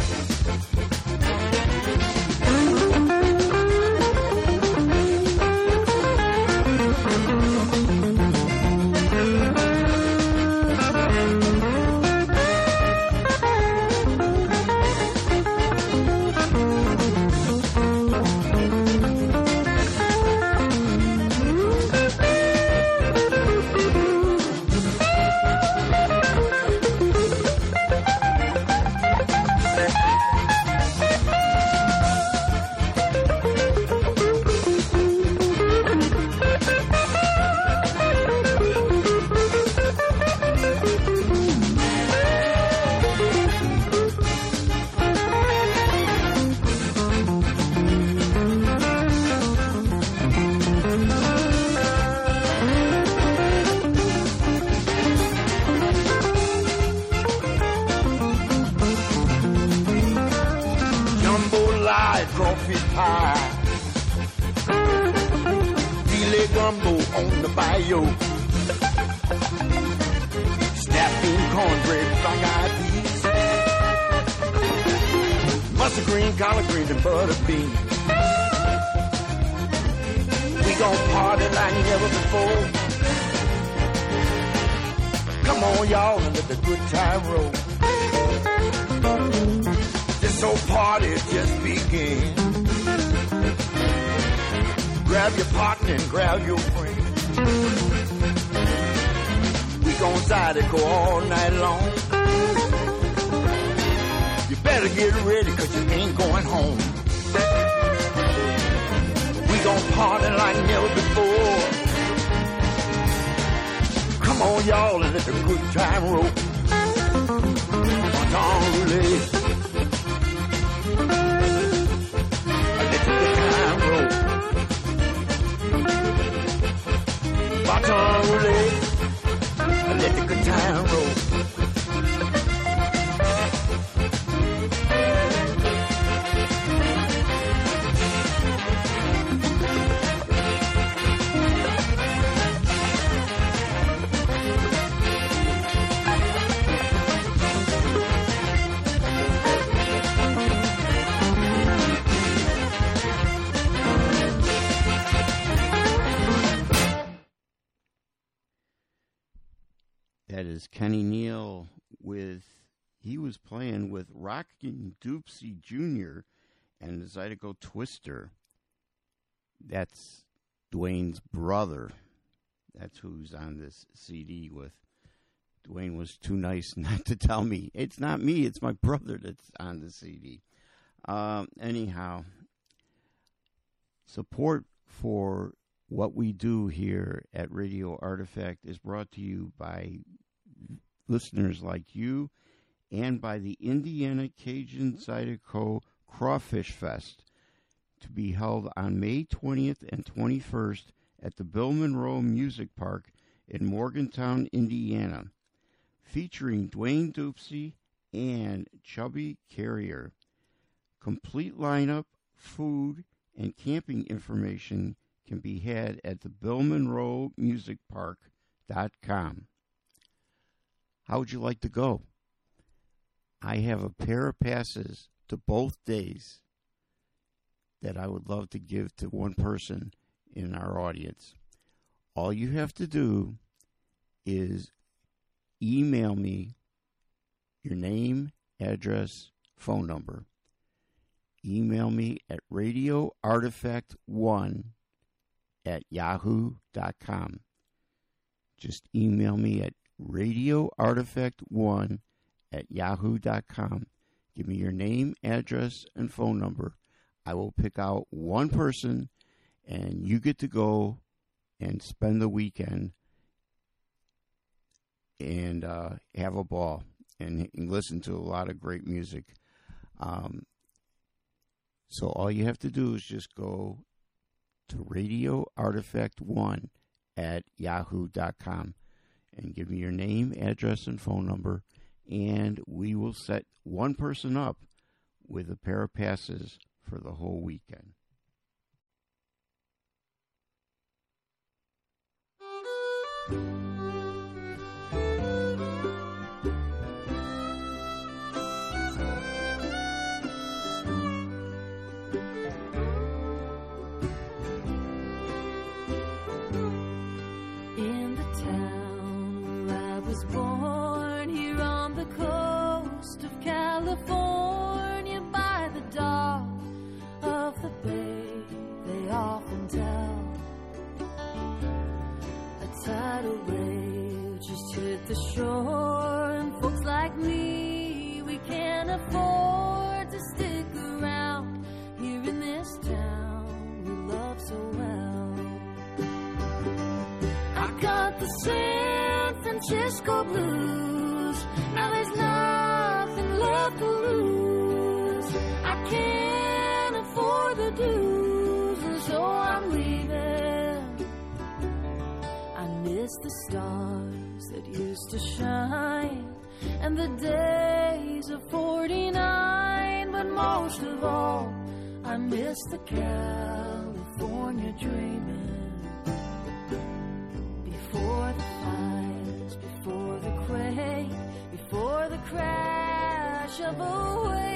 Green, collard greens, and butter beans. We gon' party like never before. Come on, y'all, and let the good time roll. This old party just began. Grab your partner and grab your friend. We gon' zydeco all night long. Better get ready, cause you ain't going home. We gon' party like never before. Come on, y'all, and let the good time roll. Baton roulette. Let the good time roll. Was playing with Rockin' Dopsie Jr. and Zydeco Twister. That's Dwayne's brother. That's who's on this CD with. Dwayne was too nice not to tell me. It's not me, it's my brother that's on the CD. Um, anyhow, support for what we do here at Radio Artifact is brought to you by listeners like you and by the Indiana Cajun Zydeco Crawfish Fest to be held on May 20th and 21st at the Bill Monroe Music Park in Morgantown, Indiana, featuring Dwayne Dopsie and Chubby Carrier. Complete lineup, food, and camping information can be had at the Bill Monroe Music Park.com. How would you like to go? I have a pair of passes to both days that I would love to give to one person in our audience. All you have to do is email me your name, address, phone number. Email me at radioartifact1 at yahoo.com. Just email me at radioartifact1 at yahoo.com. Give me your name, address, and phone number. I will pick out one person, and you get to go and spend the weekend and uh, have a ball and, and listen to a lot of great music. Um, so all you have to do is just go to Radio Artifact One at yahoo.com and give me your name, address, and phone number, and we will set one person up with a pair of passes for the whole weekend. Shore, and folks like me, we can't afford to stick around here in this town we love so well. I got the San Francisco blues. Now there's nothing left to lose. I can't afford the dues, and so I'm leaving. I miss the stars that used to shine, and the days of 49. But most of all, I miss the California dreaming. Before the fires, before the quake, before the crash of a wave,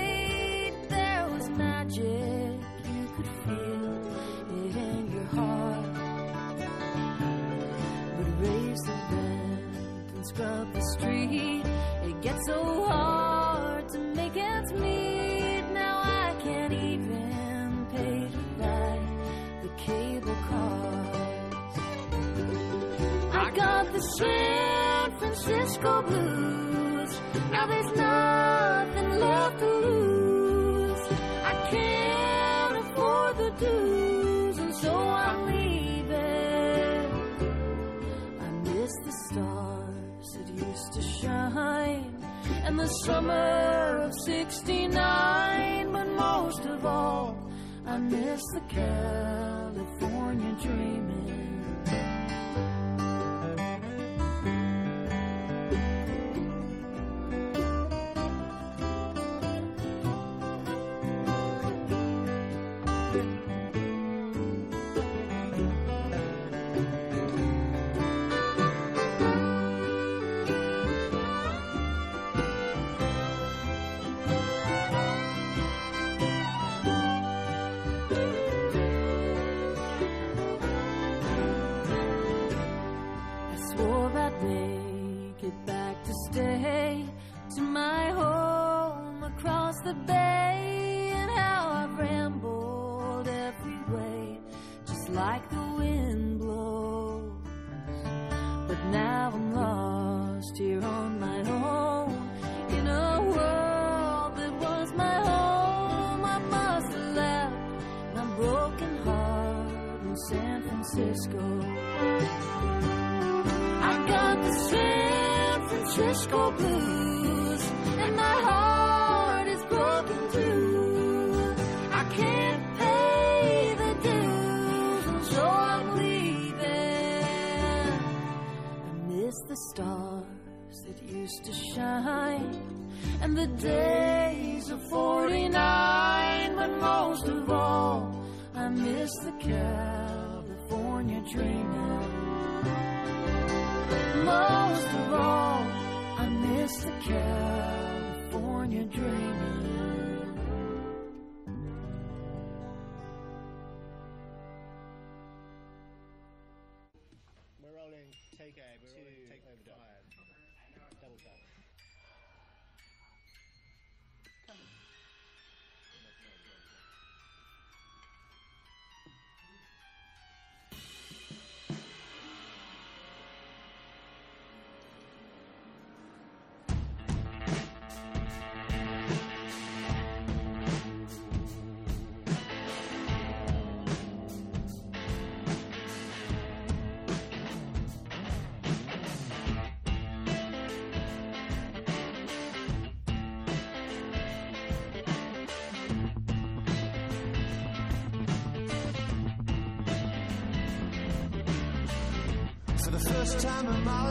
scrub the street. It gets so hard to make ends meet. Now I can't even pay to buy the cable cars. I got the San Francisco blues. Now there's nothing left to lose. I can't afford the dues, used shine and the summer of 69. But most of all, I miss the California dreaming. The bay, time in my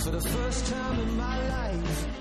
For the first time in my life,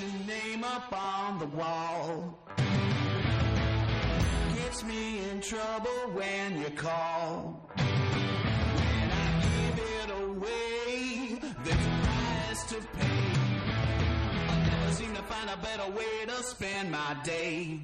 your name up on the wall. Gets me in trouble when you call. When I give it away, there's a price to pay. I never seem to find a better way to spend my day.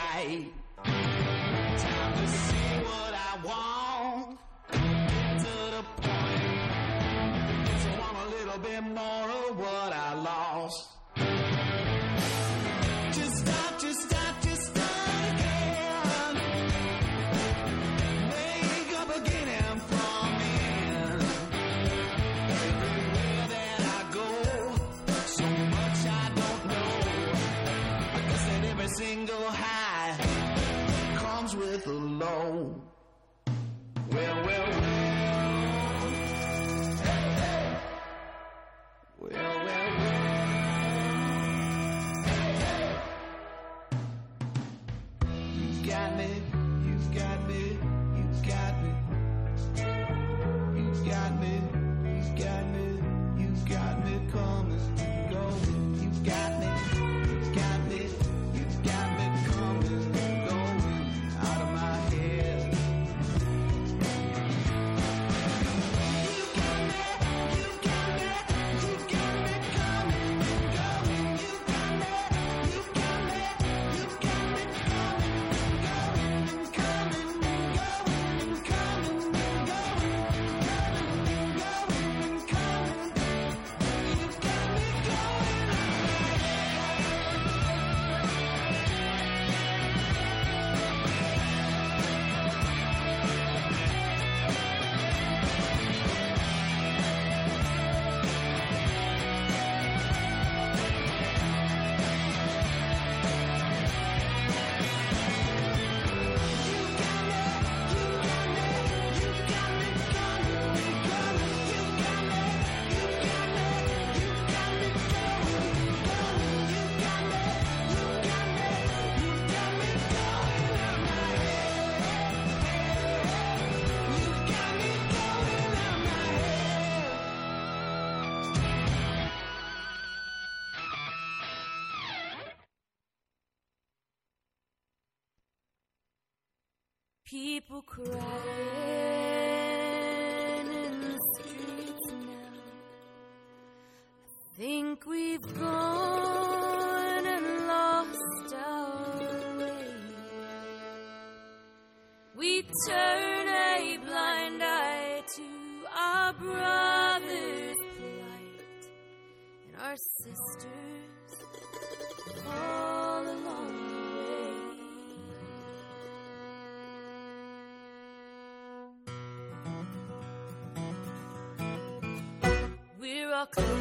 sight. Time to see what I want. people crying in the streets now. I think we've gone and lost our way. We turn a blind eye to our brother's plight and our sister's. We're all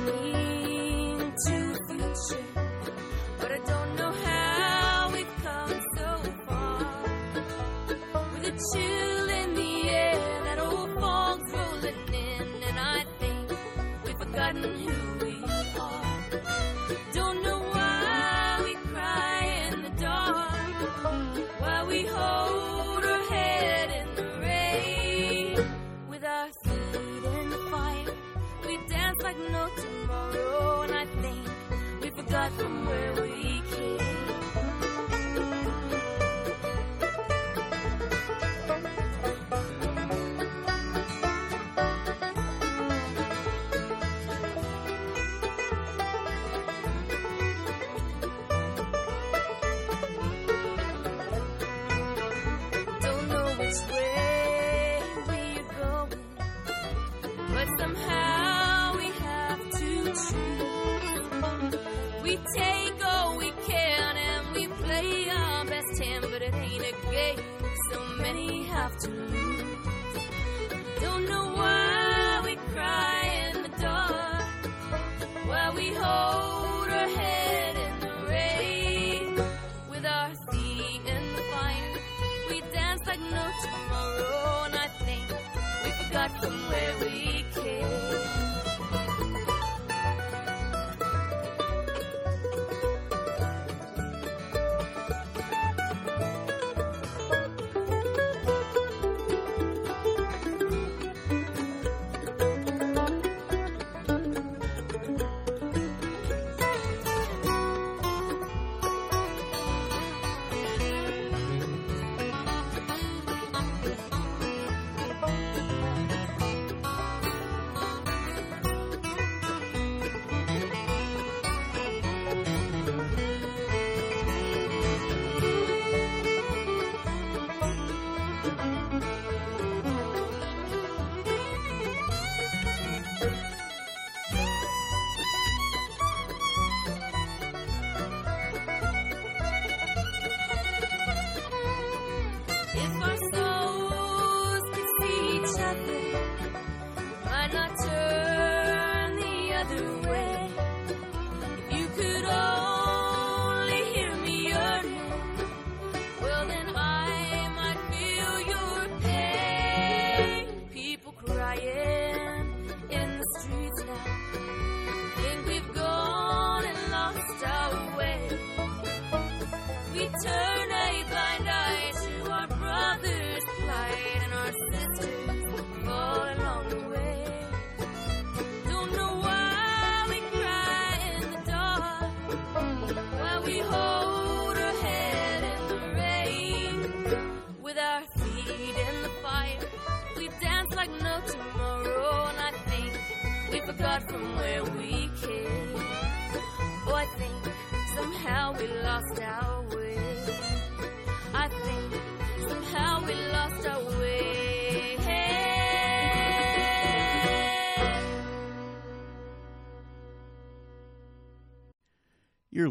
from where we came.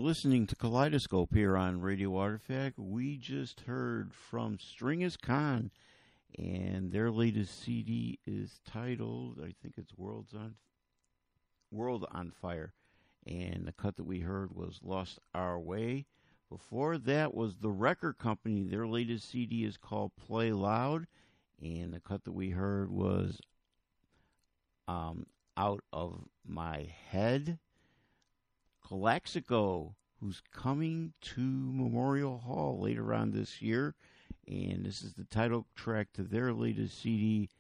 Listening to Kaleidoscope here on Radio Artifact. We just heard from Stringus Khan, and their latest CD is titled, I think it's World's on World on Fire, and the cut that we heard was Lost Our Way. Before that was the Record Company. Their latest CD is called Play Loud, and the cut that we heard was um, Out of My Head. Calexico, who's coming to Memorial Hall later on this year, and this is the title track to their latest CD,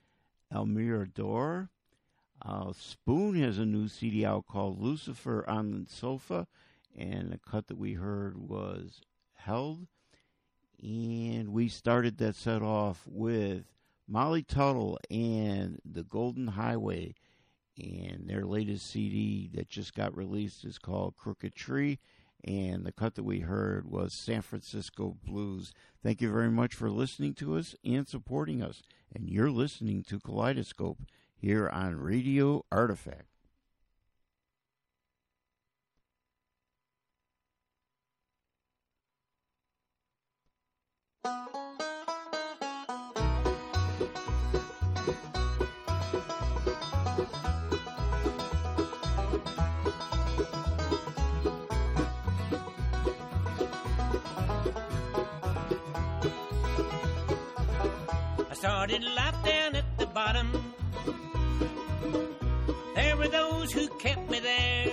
El Mirador. Uh, Spoon has a new CD out called Lucifer on the Sofa, and the cut that we heard was Held. And we started that set off with Molly Tuttle and the Golden Highway. And their latest CD that just got released is called Crooked Tree. And the cut that we heard was San Francisco Blues. Thank you very much for listening to us and supporting us. And you're listening to Kaleidoscope here on Radio Artifact. Started life down at the bottom. There were those who kept me there.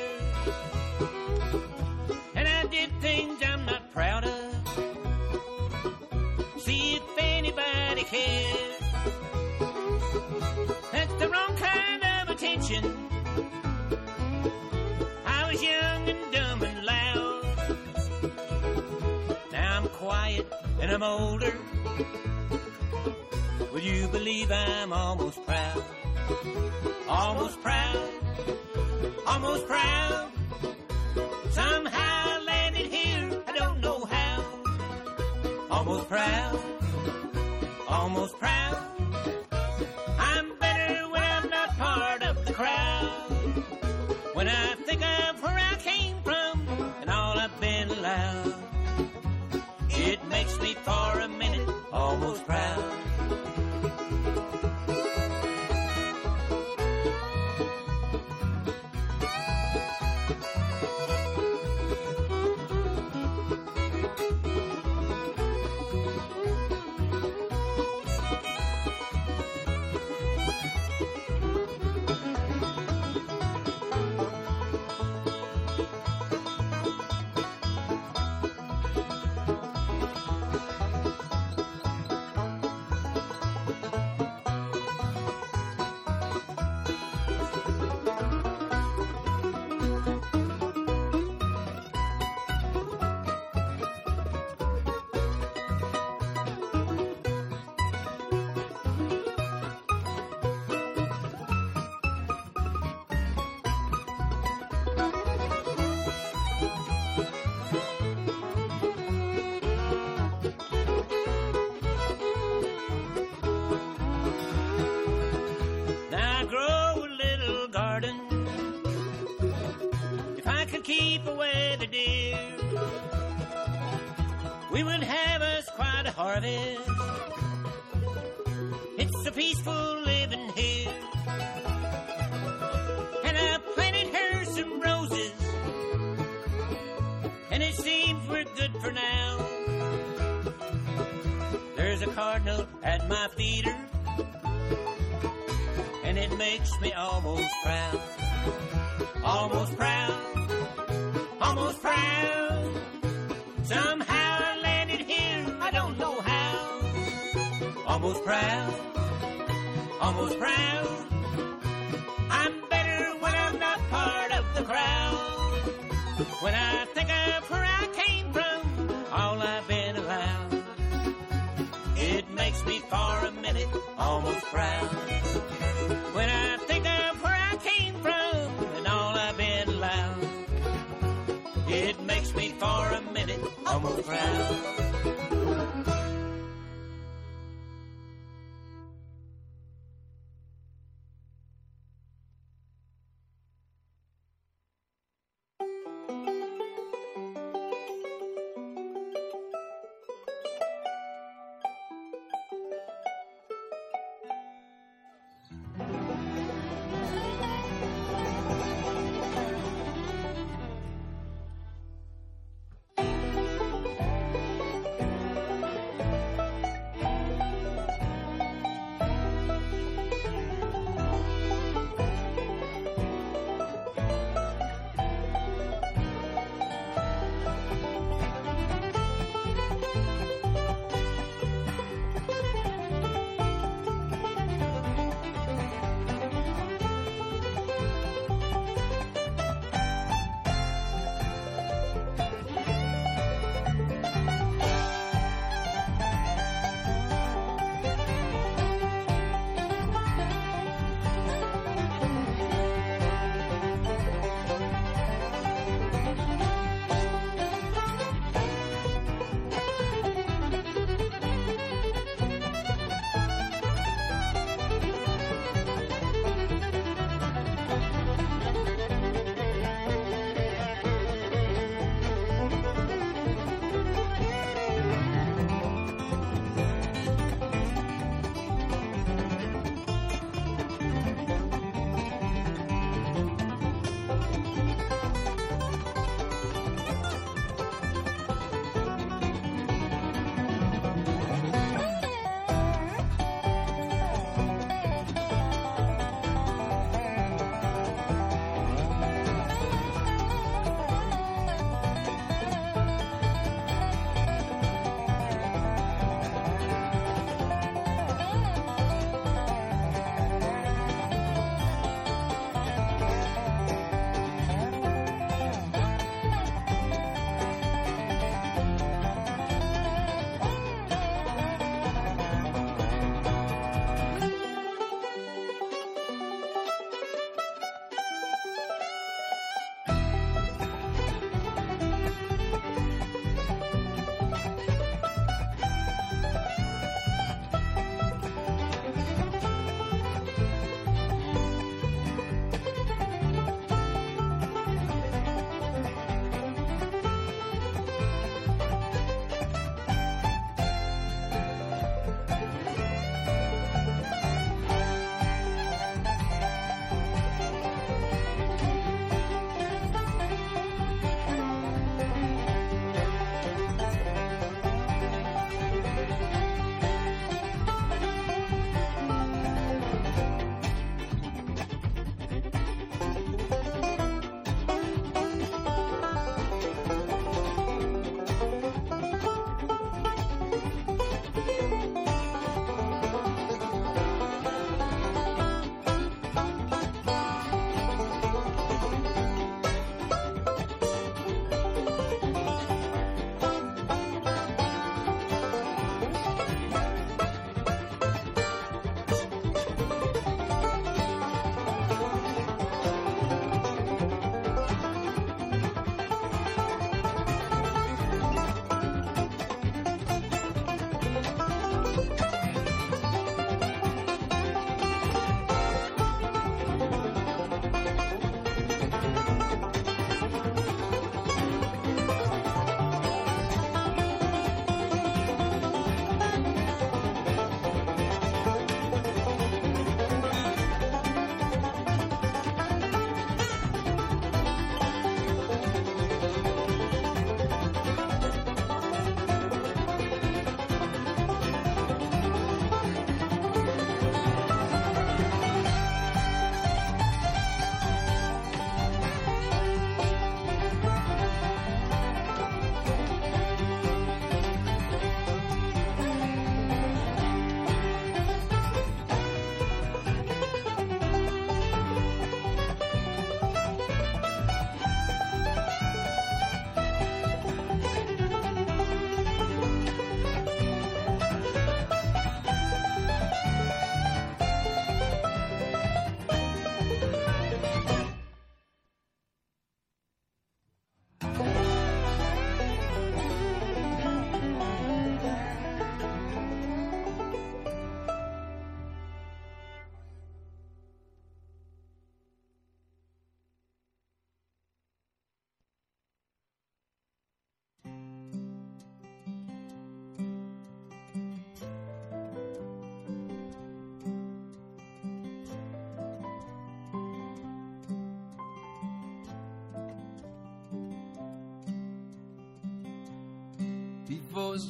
And I did things I'm not proud of. See if anybody cares. That's the wrong kind of attention. I was young and dumb and loud. Now I'm quiet and I'm older. Would you believe I'm almost proud? Almost proud, almost proud. Somehow I landed here, I don't know how. Almost proud, almost proud.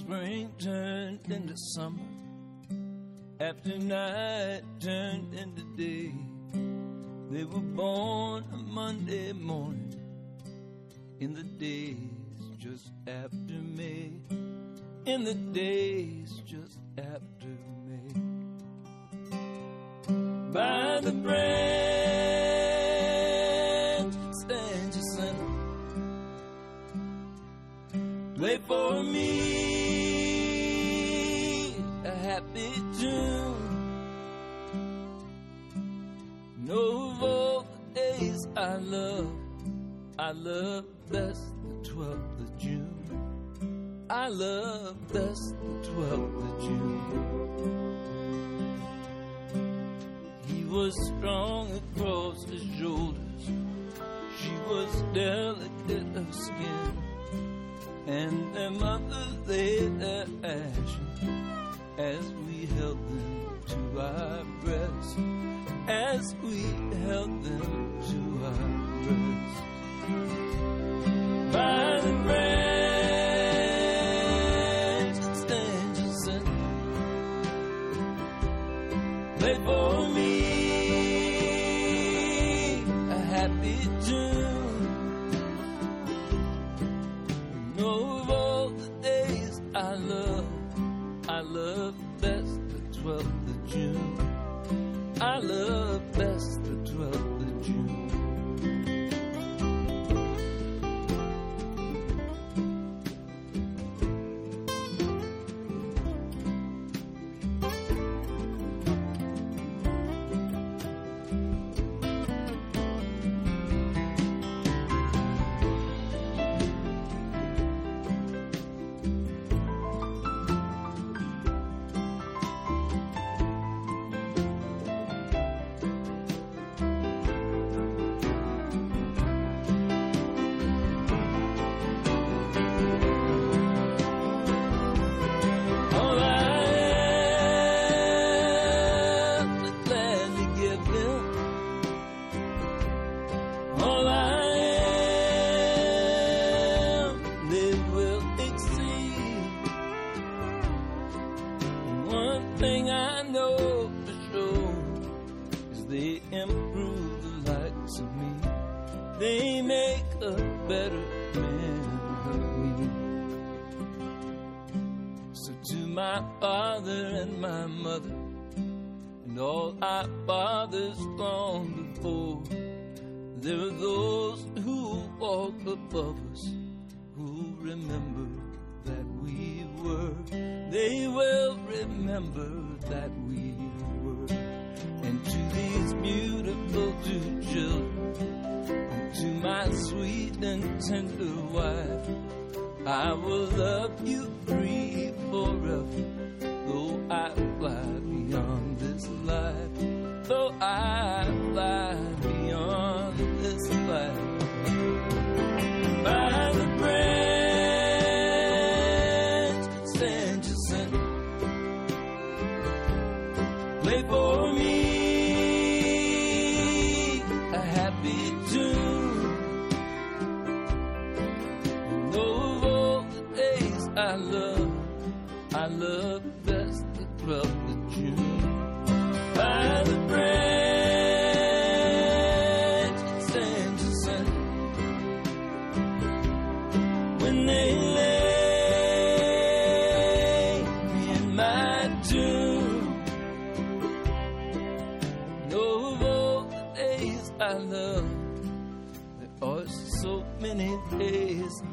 spring turned into summer. After night turned into day. They were born a Monday morning in the days just after May. In the days just after May. By the brand. love best the 12th of June. I love best the 12th of June. He was strong across his shoulders. She was delicate of skin. And their mother laid their ashes as amor.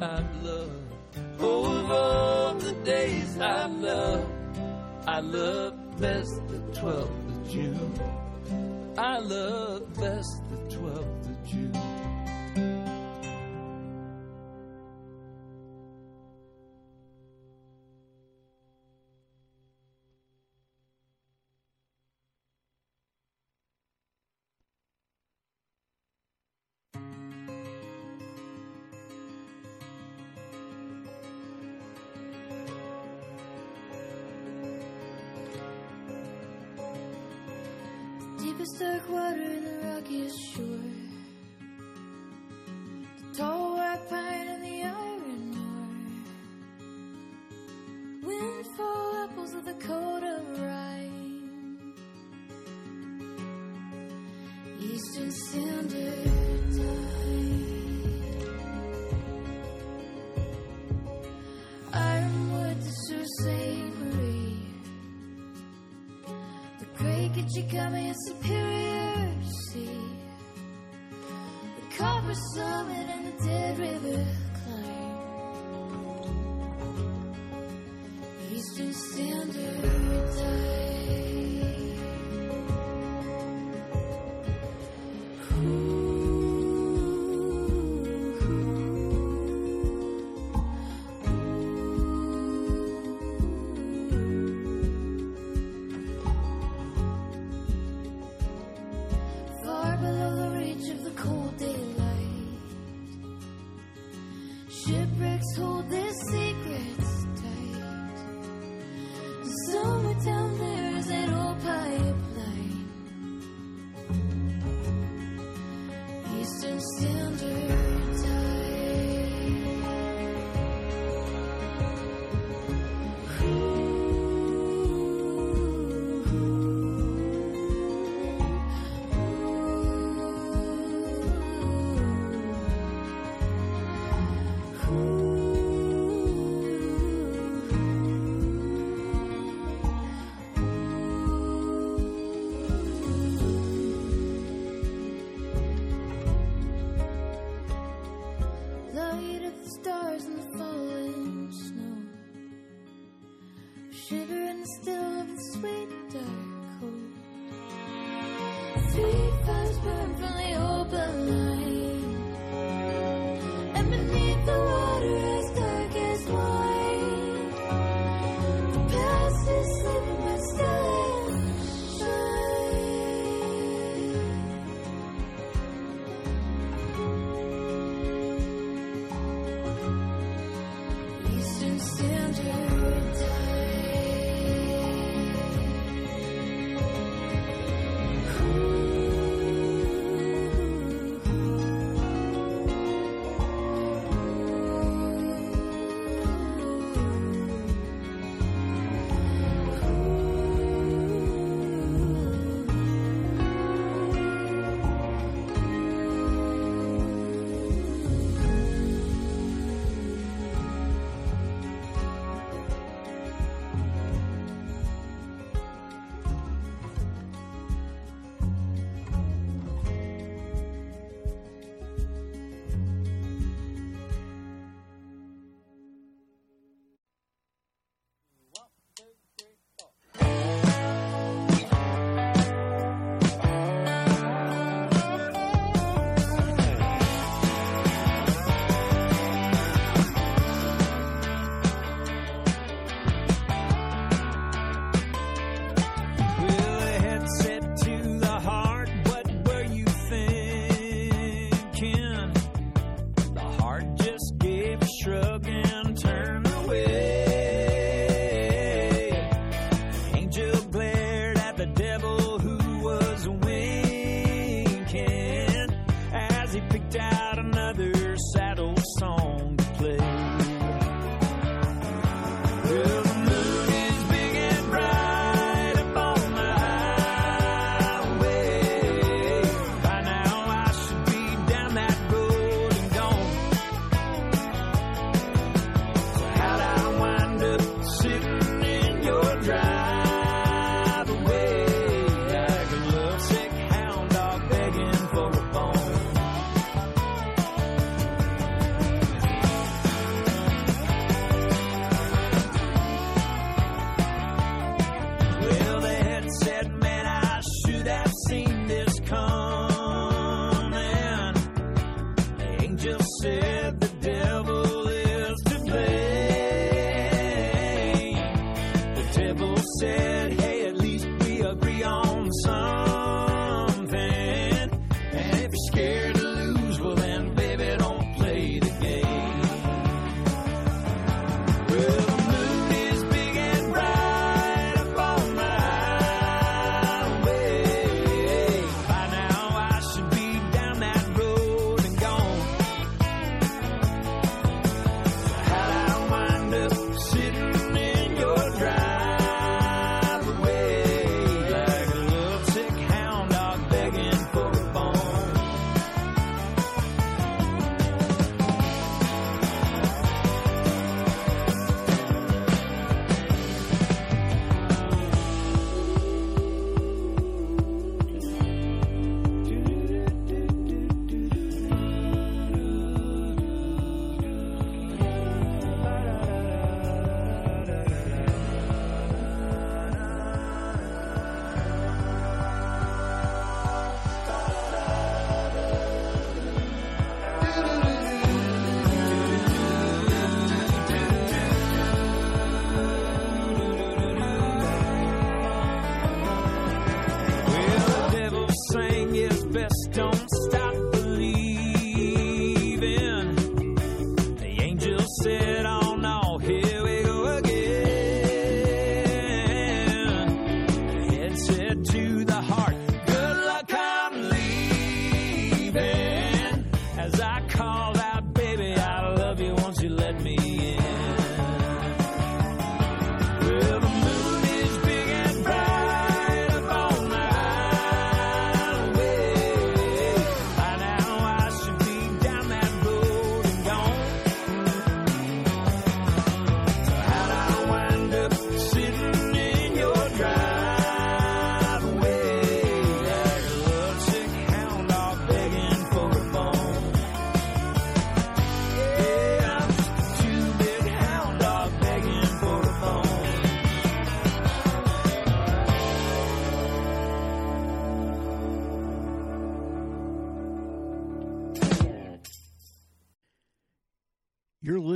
I've loved. Oh, of all the days I've loved, I love best the 12th of June. I love. Gitchigami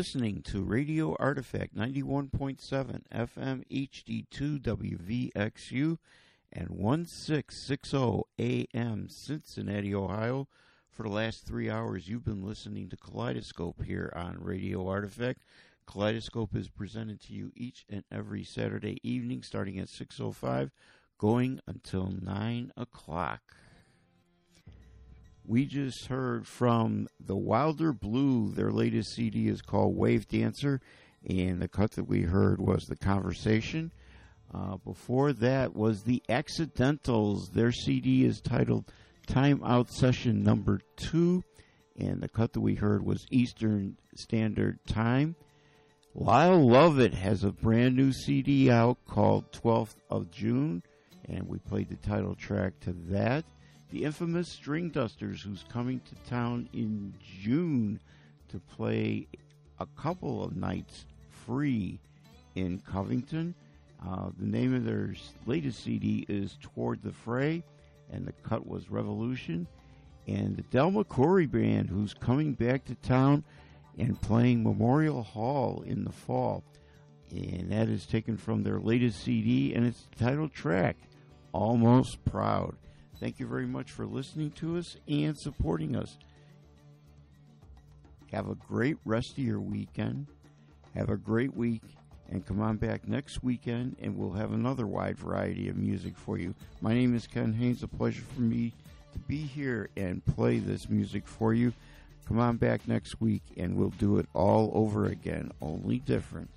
listening to Radio Artifact 91.7 FM HD2 WVXU and 1660 AM Cincinnati, Ohio. For the last three hours, you've been listening to Kaleidoscope here on Radio Artifact. Kaleidoscope is presented to you each and every Saturday evening starting at 6.05, going until 9 o'clock. We just heard from the Wilder Blue. Their latest CD is called Wave Dancer, and the cut that we heard was The Conversation. Uh, before that was The Accidentals. Their CD is titled Time Out Session Number Two, and the cut that we heard was Eastern Standard Time. Lyle Lovett has a brand new CD out called 12th of June, and we played the title track to that the infamous Stringdusters, who's coming to town in June to play a couple of nights free in Covington. Uh, the name of their latest CD is Toward the Fray, and the cut was Revolution. And the Del McCoury Band, who's coming back to town and playing Memorial Hall in the fall. And that is taken from their latest CD, and it's the title track, Almost Proud. Thank you very much for listening to us and supporting us. Have a great rest of your weekend. Have a great week. And come on back next weekend, and we'll have another wide variety of music for you. My name is Ken Haynes. A pleasure for me to be here and play this music for you. Come on back next week, and we'll do it all over again, only different.